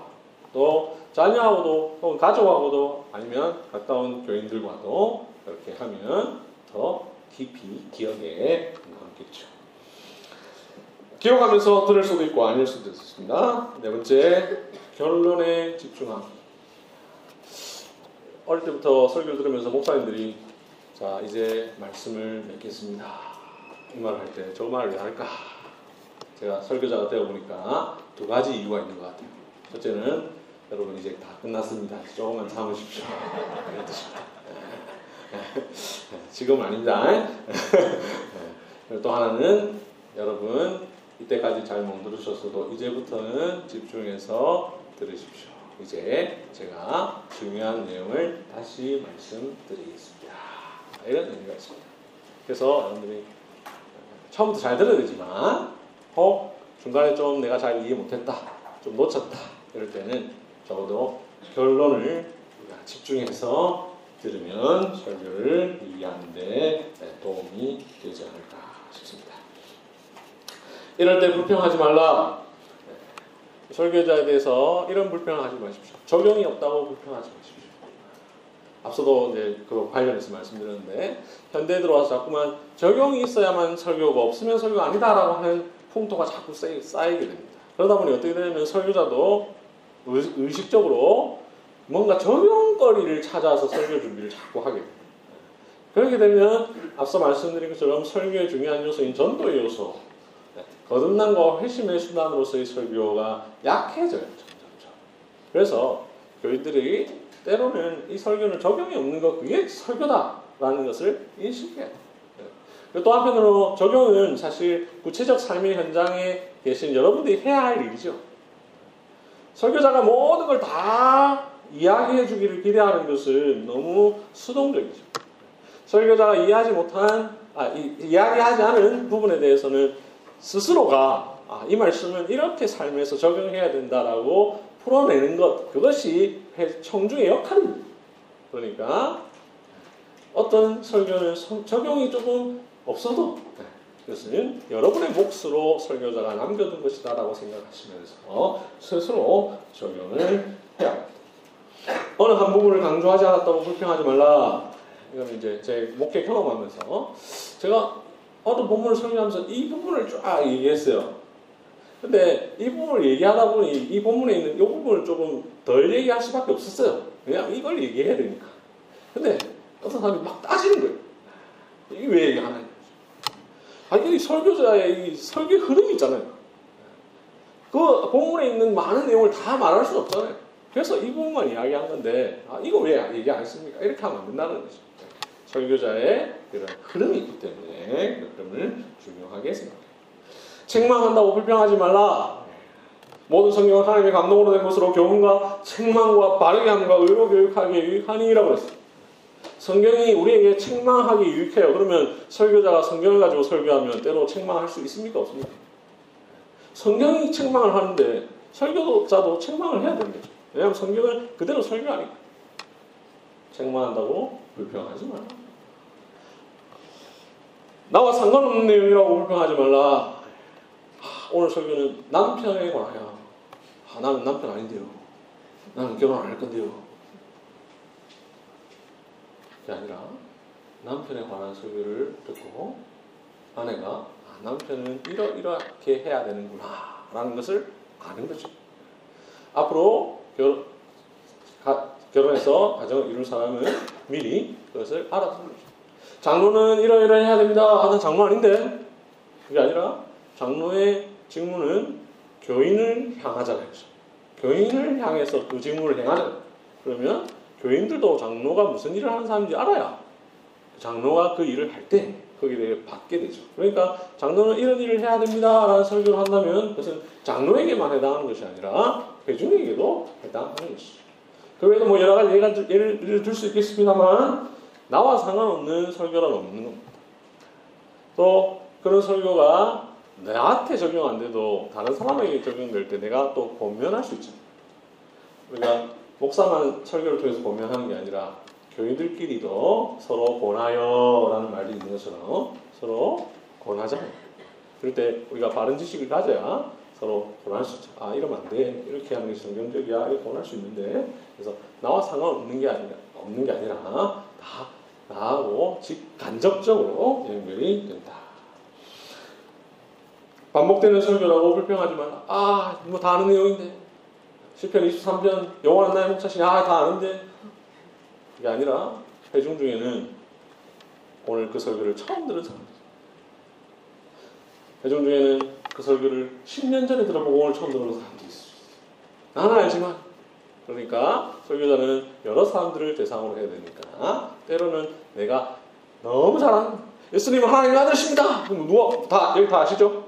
또 자녀하고도 혹은 가족하고도 아니면 가까운 교인들과도 이렇게 하면 더 깊이 기억에 남겠죠. 기억하면서 들을 수도 있고 아닐 수도 있습니다. 네 번째 결론에 집중하기. 어릴 때부터 설교를 들으면서 목사님들이 자 이제 말씀을 맺겠습니다. 이 말을 할 때 저 말을 왜 할까? 제가 설교자가 되어 보니까 두 가지 이유가 있는 것 같아요. 첫째는 여러분 이제 다 끝났습니다. 조금만 참으십시오. 뜻입니다. 지금 아닙니다. 또 하나는 여러분 이때까지 잘 못 들으셨어도 이제부터는 집중해서 들으십시오. 이제 제가 중요한 내용을 다시 말씀드리겠습니다. 이런 의미가 있습니다. 그래서 여러분들이 처음부터 잘 들어야 되지만 어 중간에 좀 내가 잘 이해 못했다, 좀 놓쳤다 이럴 때는 적어도 결론을 집중해서 들으면 설교를 이해하는데 도움이 되지 않을까 싶습니다. 이럴 때 불평하지 말라. 설교자에 대해서 이런 불평을 하지 마십시오. 적용이 없다고 불평하지 마십시오. 앞서도 이제 그 관련해서 말씀드렸는데 현대에 들어와서 자꾸만 적용이 있어야만 설교가 없으면 설교가 아니다라고 하는 풍토가 자꾸 쌓이, 쌓이게 됩니다. 그러다 보니 어떻게 되냐면 설교자도 의식적으로 뭔가 적용거리를 찾아서 설교 준비를 자꾸 하게 됩니다. 그렇게 되면 앞서 말씀드린 것처럼 설교의 중요한 요소인 전도의 요소, 거듭남과 회심의 수단으로서의 설교가 약해져요. 점점점. 그래서 교인들이 때로는 이 설교는 적용이 없는 것 그게 설교다라는 것을 인식해야 돼요. 또 한편으로 적용은 사실 구체적 삶의 현장에 계신 여러분들이 해야 할 일이죠. 설교자가 모든 걸 다 이야기해 주기를 기대하는 것은 너무 수동적이죠. 설교자가 이해하지 못한, 아, 이, 이야기하지 않은 부분에 대해서는 스스로가 아, 이 말씀은 이렇게 삶에서 적용해야 된다라고 풀어내는 것, 그것이 청중의 역할입니다. 그러니까 어떤 설교는 적용이 조금 없어도 그것은 여러분의 몫으로 설교자가 남겨둔 것이다라고 생각하시면서 스스로 적용을 해야 합니다. 어느 한 부분을 강조하지 않았다고 불평하지 말라. 이거는 이제 제 목회 경험하면서 제가 어떤 본문을 설교하면서 이 부분을 쫙 얘기했어요. 근데 이 부분을 얘기하다 보니 이 본문에 있는 이 부분을 조금 덜 얘기할 수밖에 없었어요. 왜냐하면 이걸 얘기해야 되니까. 근데 어떤 사람이 막 따지는 거예요. 이게 왜 얘기 안 하냐. 이 설교자의 이 설교 흐름이 있잖아요. 그 본문에 있는 많은 내용을 다 말할 수 없잖아요. 그래서 이 부분만 이야기한 건데, 아, 이거 왜 얘기 안 했습니까? 이렇게 하면 안 된다는 거죠. 설교자의 그런 흐름이 있기 때문에 그 흐름을 중요하게 생각해요. 책망한다고 불평하지 말라. 모든 성경은 하나님의 감동으로 된 것으로 교훈과 책망과 바르게 함과 의로 교육하기에 유익하니라고 했어요. 성경이 우리에게 책망하기 유익해요. 그러면 설교자가 성경을 가지고 설교하면 때로 책망할 수 있습니까? 없습니까? 성경이 책망을 하는데 설교자도 책망을 해야 거죠. 왜냐하면 성경을 그대로 설교하니까. 책망한다고 불평하지 말라. 나와 상관없는 내용이라고 불평하지 말라. 아, 오늘 설교는 남편에 관하여. 아, 나는 남편 아닌데요. 나는 결혼 안 할 건데요. 그게 아니라 남편에 관한 설교를 듣고 아내가 아, 남편은 이러, 이렇게 해야 되는구나 라는 것을 아는 거죠. 앞으로 결, 가, 결혼해서 가정을 이룰 사람은 미리 그것을 알아두는 거죠. 장로는 이러이러 해야 됩니다. 아, 난 장로 아닌데. 그게 아니라 장로의 직무는 교인을 향하잖아요. 교인을 향해서 그 직무를 행하잖아요. 그러면 교인들도 장로가 무슨 일을 하는 사람인지 알아야 장로가 그 일을 할 때 거기에 대해 받게 되죠. 그러니까 장로는 이런 일을 해야 됩니다. 라는 설교를 한다면 그것은 장로에게만 해당하는 것이 아니라 회중에게도 해당하는 것이죠. 그 외에도 뭐 여러 가지 예를, 예를 들 수 있겠습니다만 나와 상관없는 설교란 없는 겁니다. 또 그런 설교가 나한테 적용 안 돼도 다른 사람에게 적용될 때 내가 또 권면할 수 있잖아요. 우리가 목사만 설교를 통해서 권면하는 게 아니라 교인들끼리도 서로 권하여라는 말이 있는 것처럼 서로 권하자. 그럴 때 우리가 바른 지식을 가져야 서로 권할 수 있죠. 아 이러면 안 돼. 이렇게 하는 게 성경적이야. 이렇게 권할 수 있는데 그래서 나와 상관없는 게 아니라 없는 게 아니라 다 나하고 직간접적으로 연결이 된다. 반복되는 설교라고 불평하지 말라. 아, 뭐 다 아는 내용인데. 시편 23편 영원한 나의 목자신 아, 다 아는데. 그게 아니라 회중 중에는 오늘 그 설교를 처음 들은 사람들. 회중 중에는 그 설교를 10년 전에 들어보고 오늘 처음 들은 사람들이 있어요. 나는 알지만 그러니까 설교자는 여러 사람들을 대상으로 해야 되니까 때로는 내가 너무 잘하는 예수님은 하나님의 아들이십니다. 누가 다 여기 다 아시죠?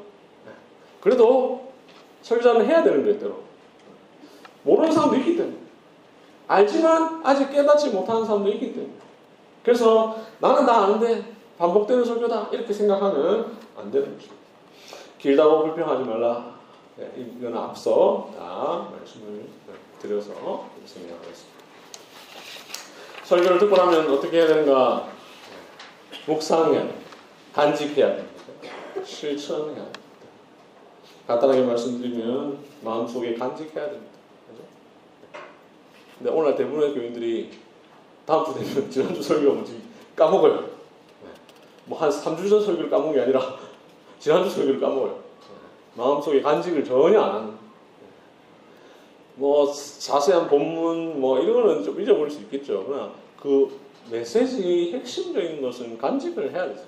그래도 설교자는 해야 되는 거예요, 때로. 모르는 사람도 있기 때문에. 알지만 아직 깨닫지 못하는 사람도 있기 때문에. 그래서 나는 다 아는데 반복되는 설교다. 이렇게 생각하면 안 되는 거죠. 길다고 불평하지 말라. 네, 이거는 앞서 다 말씀을 드려서 설명하겠습니다. 설교를 듣고 나면 어떻게 해야 되는가? 묵상해야 됩니다. 간직해야 됩니다. 실천해야 됩니다. 간단하게 말씀드리면 마음속에 간직해야 됩니다. 근데 오늘 대부분의 교인들이 다음 주 되면 지난주 설교가 뭔지 까먹어요. 뭐 한 3주 전 설교를 까먹은 게 아니라 지난주 설교를 까먹어요. 마음속에 간직을 전혀 안 하는. 뭐 자세한 본문 뭐 이런 거는 좀 잊어버릴 수 있겠죠. 그러나 그 메시지 핵심적인 것은 간직을 해야 되죠.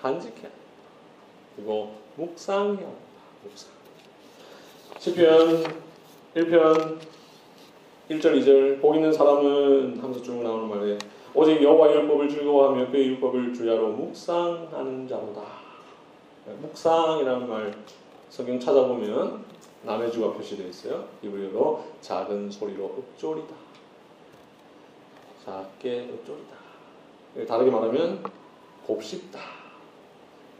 간직해야 돼. 그리고 묵상해야 돼. 묵상. 시편 1편 1절 2절 복 있는 사람은 하면서 쭉 나오는 말에 오직 여호와의 율법을 즐거워하며 그의 율법을 주야로 묵상하는 자로다. 묵상이라는 말 성경 찾아보면 남해주가 표시되어 있어요. 이브리어로 작은 소리로 읊조리다. 작게 읊조리다. 다르게 말하면 곱씹다.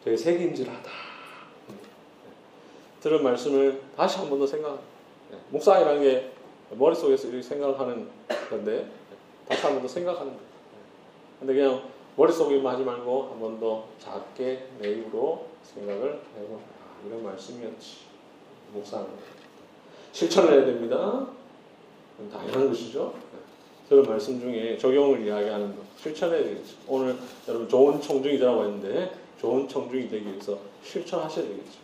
되새김질하다. 들은 말씀을 다시 한 번 더 생각. 묵상이라는 게 머릿속에서 이렇게 생각하는 건데 다시 한 번 더 생각하는 거예요. 근데 그냥 머릿속에만 하지 말고 한 번 더 작게 내 입으로 생각을 해보 아, 이런 말씀이었지. 묵상. 실천을 해야 됩니다. 당연한 것이죠. 저런 말씀 중에 적용을 이야기하는 것. 실천해야 되겠죠. 오늘 여러분 좋은 청중이라고 했는데 좋은 청중이 되기 위해서 실천하셔야 되겠죠.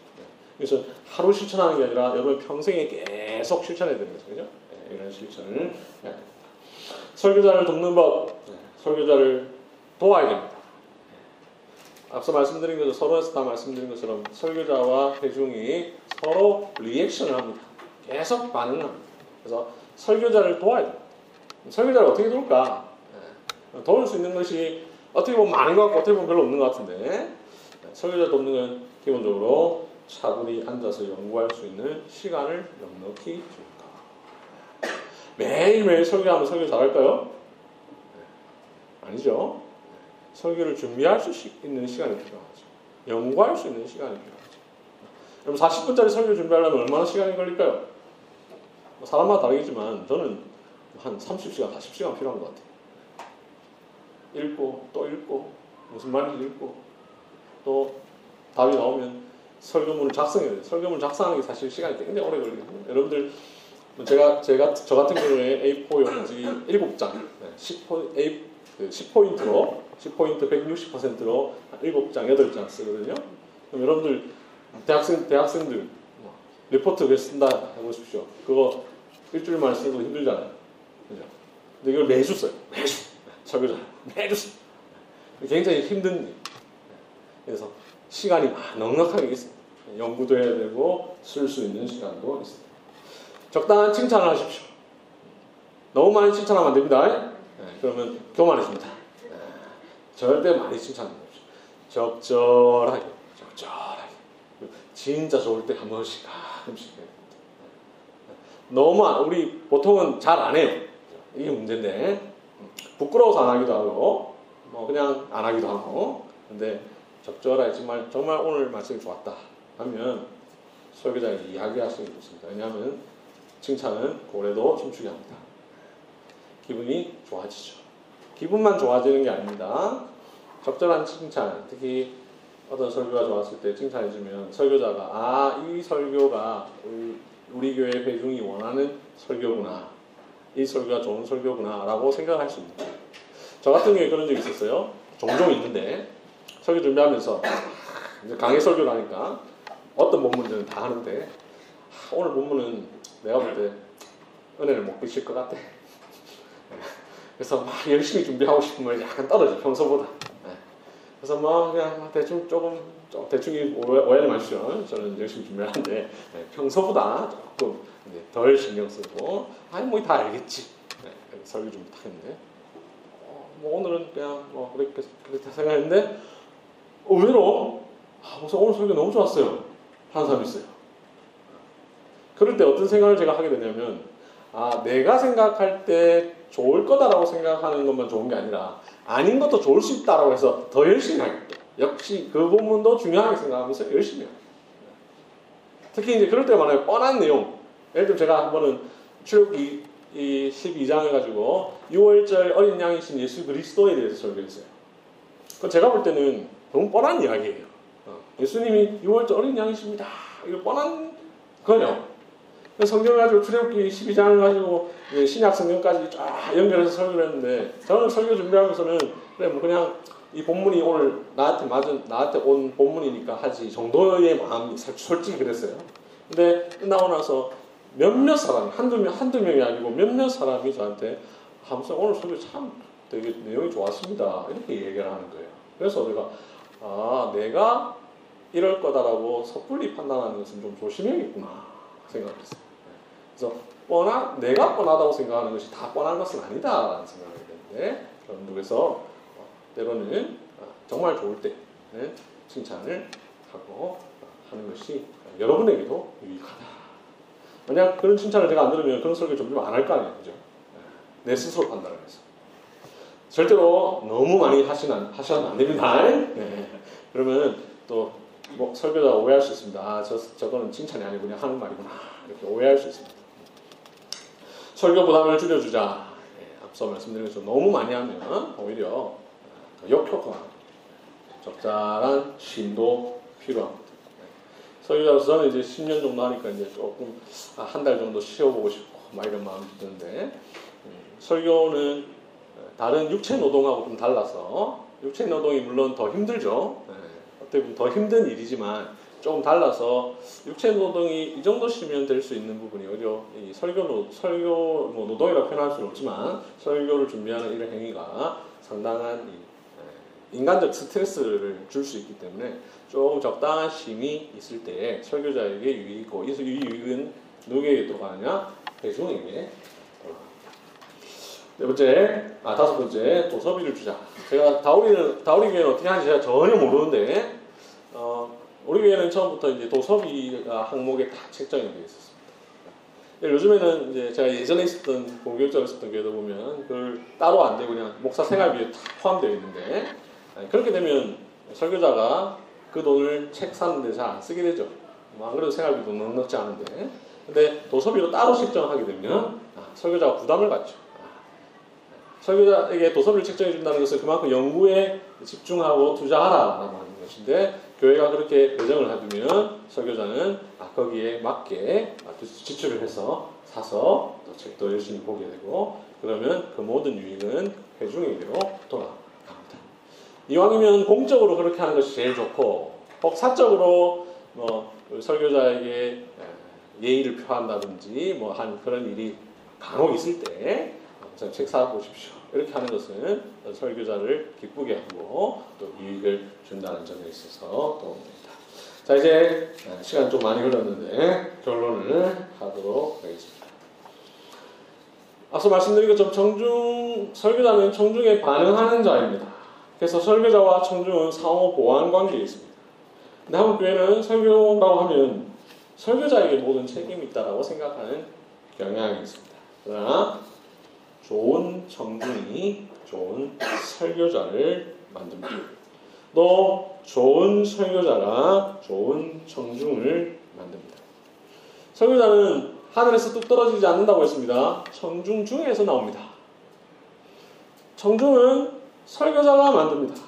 그래서 하루 실천하는 게 아니라 여러분 평생에 계속 실천해야 됩니다. 그죠? 네, 이런 실천을 해야 됩니다. 설교자를 돕는 법. 네, 설교자를 도와야 됩니다. 앞서 말씀드린 것처럼 서론에서 다 말씀드린 것처럼 설교자와 회중이 서로 리액션을 합니다. 계속 반응을 합니다. 그래서 설교자를 도와야 됩니다. 설교자를 어떻게 도울까? 네. 도울 수 있는 것이 어떻게 보면 많은 것 같고 어떻게 보면 별로 없는 것 같은데 네. 설교자 돕는 건 기본적으로 차분히 앉아서 연구할 수 있는 시간을 넉넉히 줍니다. 매일매일 설교하면 설교 잘할까요? 네. 아니죠. 설교를 준비할 수 있는 시간이 필요하죠. 연구할 수 있는 시간이 필요하죠. 여러분 40분짜리 설교 준비하려면 얼마나 시간이 걸릴까요? 뭐 사람마다 다르겠지만 저는 한 30시간, 40시간 필요한 것 같아요. 읽고 또 읽고 무슨 말인지 읽고 또 답이 나오면 설교문을 작성해야 돼요. 설교문 작성하는 게 사실 시간이 굉장히 오래 걸리거든요. 여러분들 제가 제가 저 같은 경우에 A4 용지 7장, 10포, A, 10포인트로 10포인트 160%로 7장, 8장 쓰거든요. 그럼 여러분들 대학생 대학생들 뭐, 리포트 왜 쓴다 해보십시오. 그거 일주일만 쓰고 힘들잖아요. 그죠? 근데 이걸 매주 써요. 매주 설교자 매주 써. 굉장히 힘든 일. 그래서 시간이 넉넉하게 있습니다. 연구도 해야 되고 쓸 수 있는 시간도 있습니다. 적당한 칭찬을 하십시오. 너무 많이 칭찬하면 안 됩니다. 네, 그러면 교만해집니다. 네, 절대 많이 칭찬하지 마십시오. 적절하게, 적절하게. 진짜 좋을 때 한 번씩 가끔씩. 네. 너무 안, 우리 보통은 잘 안 해요. 이게 문제인데 부끄러워서 안 하기도 하고 뭐 그냥 안 하기도 하고 근데 적절하게 정말 정말 오늘 말씀이 좋았다 하면 설교자에게 이야기하시는 게 좋습니다. 왜냐하면 칭찬은 고래도 춤추게 합니다. 기분이 좋아지죠. 기분만 좋아지는 게 아닙니다. 적절한 칭찬, 특히 어떤 설교가 좋았을 때 칭찬해주면 설교자가 아 이 설교가 우리, 우리 교회 회중이 원하는 설교구나. 이 설교가 좋은 설교구나 라고 생각할 수 거예요. 저 같은 경우에 그런 적이 있었어요. 종종 있는데 설교 준비하면서 이제 강의 설교를 하니까 어떤 본문들은 다 하는데 아, 오늘 본문은 내가 볼 때 은혜를 못 비칠 것 같아. 그래서 막 열심히 준비하고 싶으면 약간 떨어져 평소보다. 네. 그래서 뭐 그냥 대충 조금 좀 대충 오해, 오해를 마시죠. 저는 열심히 준비하는데 네, 평소보다 조금 덜 신경 쓰고 아니 뭐 다 알겠지. 네, 설교 준비 딱 했는데 어, 뭐 오늘은 그냥 뭐 그렇게 그렇게 생각했는데 의외로 아, 무슨 오늘 설교 너무 좋았어요. 하는 사람이 있어요. 그럴 때 어떤 생각을 제가 하게 되냐면 아 내가 생각할 때 좋을 거다라고 생각하는 것만 좋은 게 아니라 아닌 것도 좋을 수 있다라고 해서 더 열심히 하겠다. 역시 그 부분도 중요하게 생각하면서 열심히 해요. 특히 이제 그럴 때 많아요. 뻔한 내용. 예를 들면 제가 한 번은 출애굽기 이 12장을 가지고 6월절 어린 양이신 예수 그리스도에 대해서 설교했어요. 그 제가 볼 때는 너무 뻔한 이야기예요. 어, 예수님이 6월절 어린 양이십니다. 이거 뻔한 거요. 성경을 가지고 출애굽기 12장을 가지고 신약 성경까지 쫙 연결해서 설교를 했는데 저는 설교 준비하면서는 그래 뭐 그냥 이 본문이 오늘 나한테 맞은 나한테 온 본문이니까 하지 정도의 마음이 솔직히 그랬어요. 근데 끝나고 나서 몇몇 사람이 한두 명 한두 명이 아니고 몇몇 사람이 저한테 하면서 오늘 설교 참 되게 내용이 좋았습니다 이렇게 얘기를 하는 거예요. 그래서 내가 아 내가 이럴 거다라고 섣불리 판단하는 것은 좀 조심해야겠구나 생각했어요. 그래서 뻔한 내가 뻔하다고 생각하는 것이 다 뻔한 것은 아니다라는 생각을 했는데 쪽에서 때로는 정말 좋을 때 칭찬을 하고 하는 것이 여러분에게도 유익하다. 만약 그런 칭찬을 제가 안 들으면 그런 설교 좀안할 거 아니에요, 그죠? 내 스스로 판단을 해서. 절대로 너무 많이 하시면 하셔도 안 됩니다. 네. 그러면 또 뭐 설교자 오해할 수 있습니다. 아, 저 저거는 칭찬이 아니고 그냥 하는 말이구나 이렇게 오해할 수 있습니다. 설교 부담을 줄여주자. 네, 앞서 말씀드린 것처럼 너무 많이 하면 오히려 역효과가 적절한 쉼도 필요합니다. 네. 설교자로서 저는 이제 10년 정도 하니까 이제 조금 아, 한달 정도 쉬어보고 싶고 막 이런 마음이 드는데 음, 설교는 다른 육체 노동하고 좀 달라서 육체 노동이 물론 더 힘들죠. 네. 어떻게 보면 더 힘든 일이지만 조금 달라서 육체 노동이 이 정도 시면 될 수 있는 부분이 오히려 이 설교 노, 설교 뭐 노동이라고 표현할 수는 없지만 설교를 준비하는 이런 행위가 상당한 이, 인간적 스트레스를 줄 수 있기 때문에 조금 적당한 쉼이 있을 때 설교자에게 유익이고 이 유익은 누구에게 들어가느냐? 대중에게 네 번째, 아 다섯 번째 도서비를 주자. 제가 다우리는 다우리 교회는 어떻게 하는지 제가 전혀 모르는데 어, 우리 교회는 처음부터 이제 도서비가 항목에 다 책정이 되어 있었습니다. 요즘에는 이제 제가 예전에 있었던 공교육자로 있었던 교회도 보면 그걸 따로 안 되고 그냥 목사 생활비에 다 포함되어 있는데 그렇게 되면 설교자가 그 돈을 책 사는데 잘 안 쓰게 되죠. 뭐안 그래도 생활비도 넉넉지 않은데 근데 도서비로 따로 책정하게 되면 아, 설교자가 부담을 갖죠. 아, 설교자에게 도서비를 책정해 준다는 것은 그만큼 연구에 집중하고 투자하라라는 것인데 교회가 그렇게 배정을 해두면 설교자는 아, 거기에 맞게 지출을 해서 사서 또 책도 열심히 보게 되고 그러면 그 모든 유익은 회중에게로 돌아갑니다. 이왕이면 공적으로 그렇게 하는 것이 제일 좋고 혹 사적으로 뭐 설교자에게 예의를 표한다든지 뭐 한 그런 일이 간혹 있을 때 책 사보십시오. 이렇게 하는 것은 설교자를 기쁘게 하고 또 유익을 준다는 점에 있어서 도움됩니다. 자 이제 시간 좀 많이 흘렀는데 결론을 하도록 하겠습니다. 앞서 말씀드린 것처럼 청중 설교자는 청중에 반응하는 자입니다. 그래서 설교자와 청중은 상호 보완 관계에 있습니다. 근데 한국 교회는 설교라고 하면 설교자에게 모든 책임이 있다라고 생각하는 경향이 있습니다. 그러나 좋은 청중이 좋은 설교자를 만듭니다. 또 좋은 설교자가 좋은 청중을 만듭니다. 설교자는 하늘에서 뚝 떨어지지 않는다고 했습니다. 청중 중에서 나옵니다. 청중은 설교자가 만듭니다.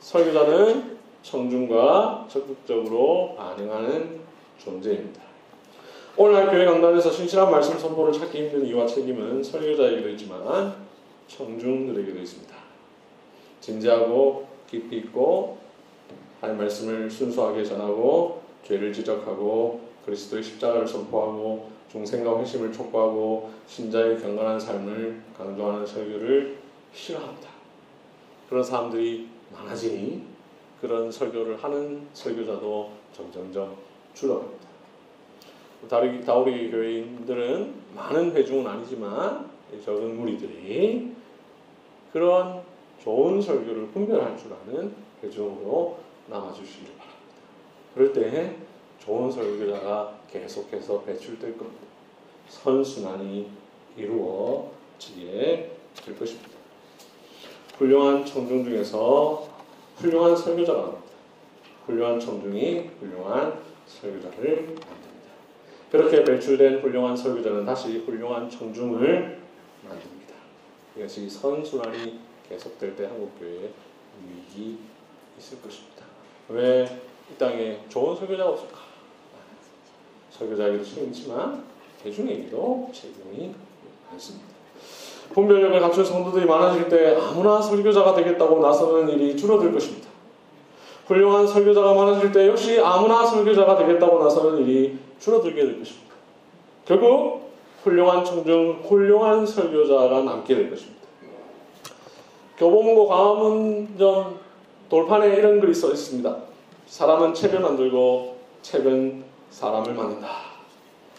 설교자는 청중과 적극적으로 반응하는 존재입니다. 오늘날 교회 강단에서 신실한 말씀 선포를 찾기 힘든 이유와 책임은 설교자에게도 있지만 청중들에게도 있습니다. 진지하고 깊이 있고 하나님 말씀을 순수하게 전하고 죄를 지적하고 그리스도의 십자가를 선포하고 중생과 회심을 촉구하고 신자의 경건한 삶을 강조하는 설교를 싫어합니다. 그런 사람들이 많아지니 그런 설교를 하는 설교자도 점점점 줄어갑니다. 다리, 다우리 교회인들은 많은 회중은 아니지만 적은 무리들이 그런 좋은 설교를 분별할 줄 아는 회중으로 남아주시길 바랍니다. 그럴 때 좋은 설교자가 계속해서 배출될 겁니다. 선순환이 이루어지게 될 것입니다. 훌륭한 청중 중에서 훌륭한 설교자가 나옵니다. 훌륭한 청중이 훌륭한 설교자를 만듭니다. 그렇게 배출된 훌륭한 설교자는 다시 훌륭한 청중을 만듭니다. 이것이 선순환이 계속될 때 한국 교회에 유익이 있을 것입니다. 왜 이 땅에 좋은 설교자가 없을까? 설교자에게도 책임지만 대중에게도 책임이 많습니다. 분별력을 갖춘 성도들이 많아질 때 아무나 설교자가 되겠다고 나서는 일이 줄어들 것입니다. 훌륭한 설교자가 많아질 때 역시 아무나 설교자가 되겠다고 나서는 일이 줄어들게 될 것입니다. 결국 훌륭한 청중, 훌륭한 설교자가 남게 될 것입니다. 교보문고 광화문점 돌판에 이런 글이 써 있습니다. 사람은 책을 만들고 책은 사람을 만든다.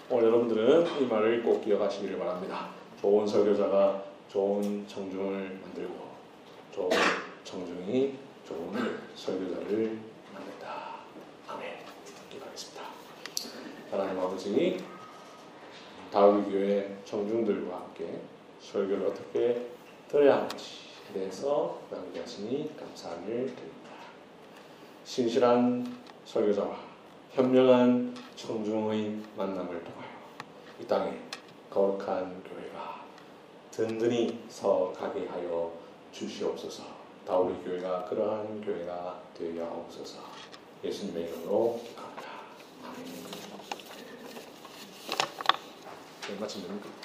오늘 여러분들은 이 말을 꼭 기억하시기를 바랍니다. 좋은 설교자가 좋은 청중을 만들고 좋은 청중이 좋은 설교자를 만든다. 아멘. 기도하겠습니다. 하나님 아버지, 다윗 교회 청중들과 함께 설교를 어떻게 들어야 하는지에 대해서 하시니 감사를 드립니다. 신실한 설교자와 현명한 청중의 만남을 통하여 이 땅에 거룩한 교회가 든든히 서가게 하여 주시옵소서. 다우리 교회가 그러한 교회가 되어 하옵소서. 예수님의 이름으로 기도합니다. 아멘. 네, 마침 됩니까? 봐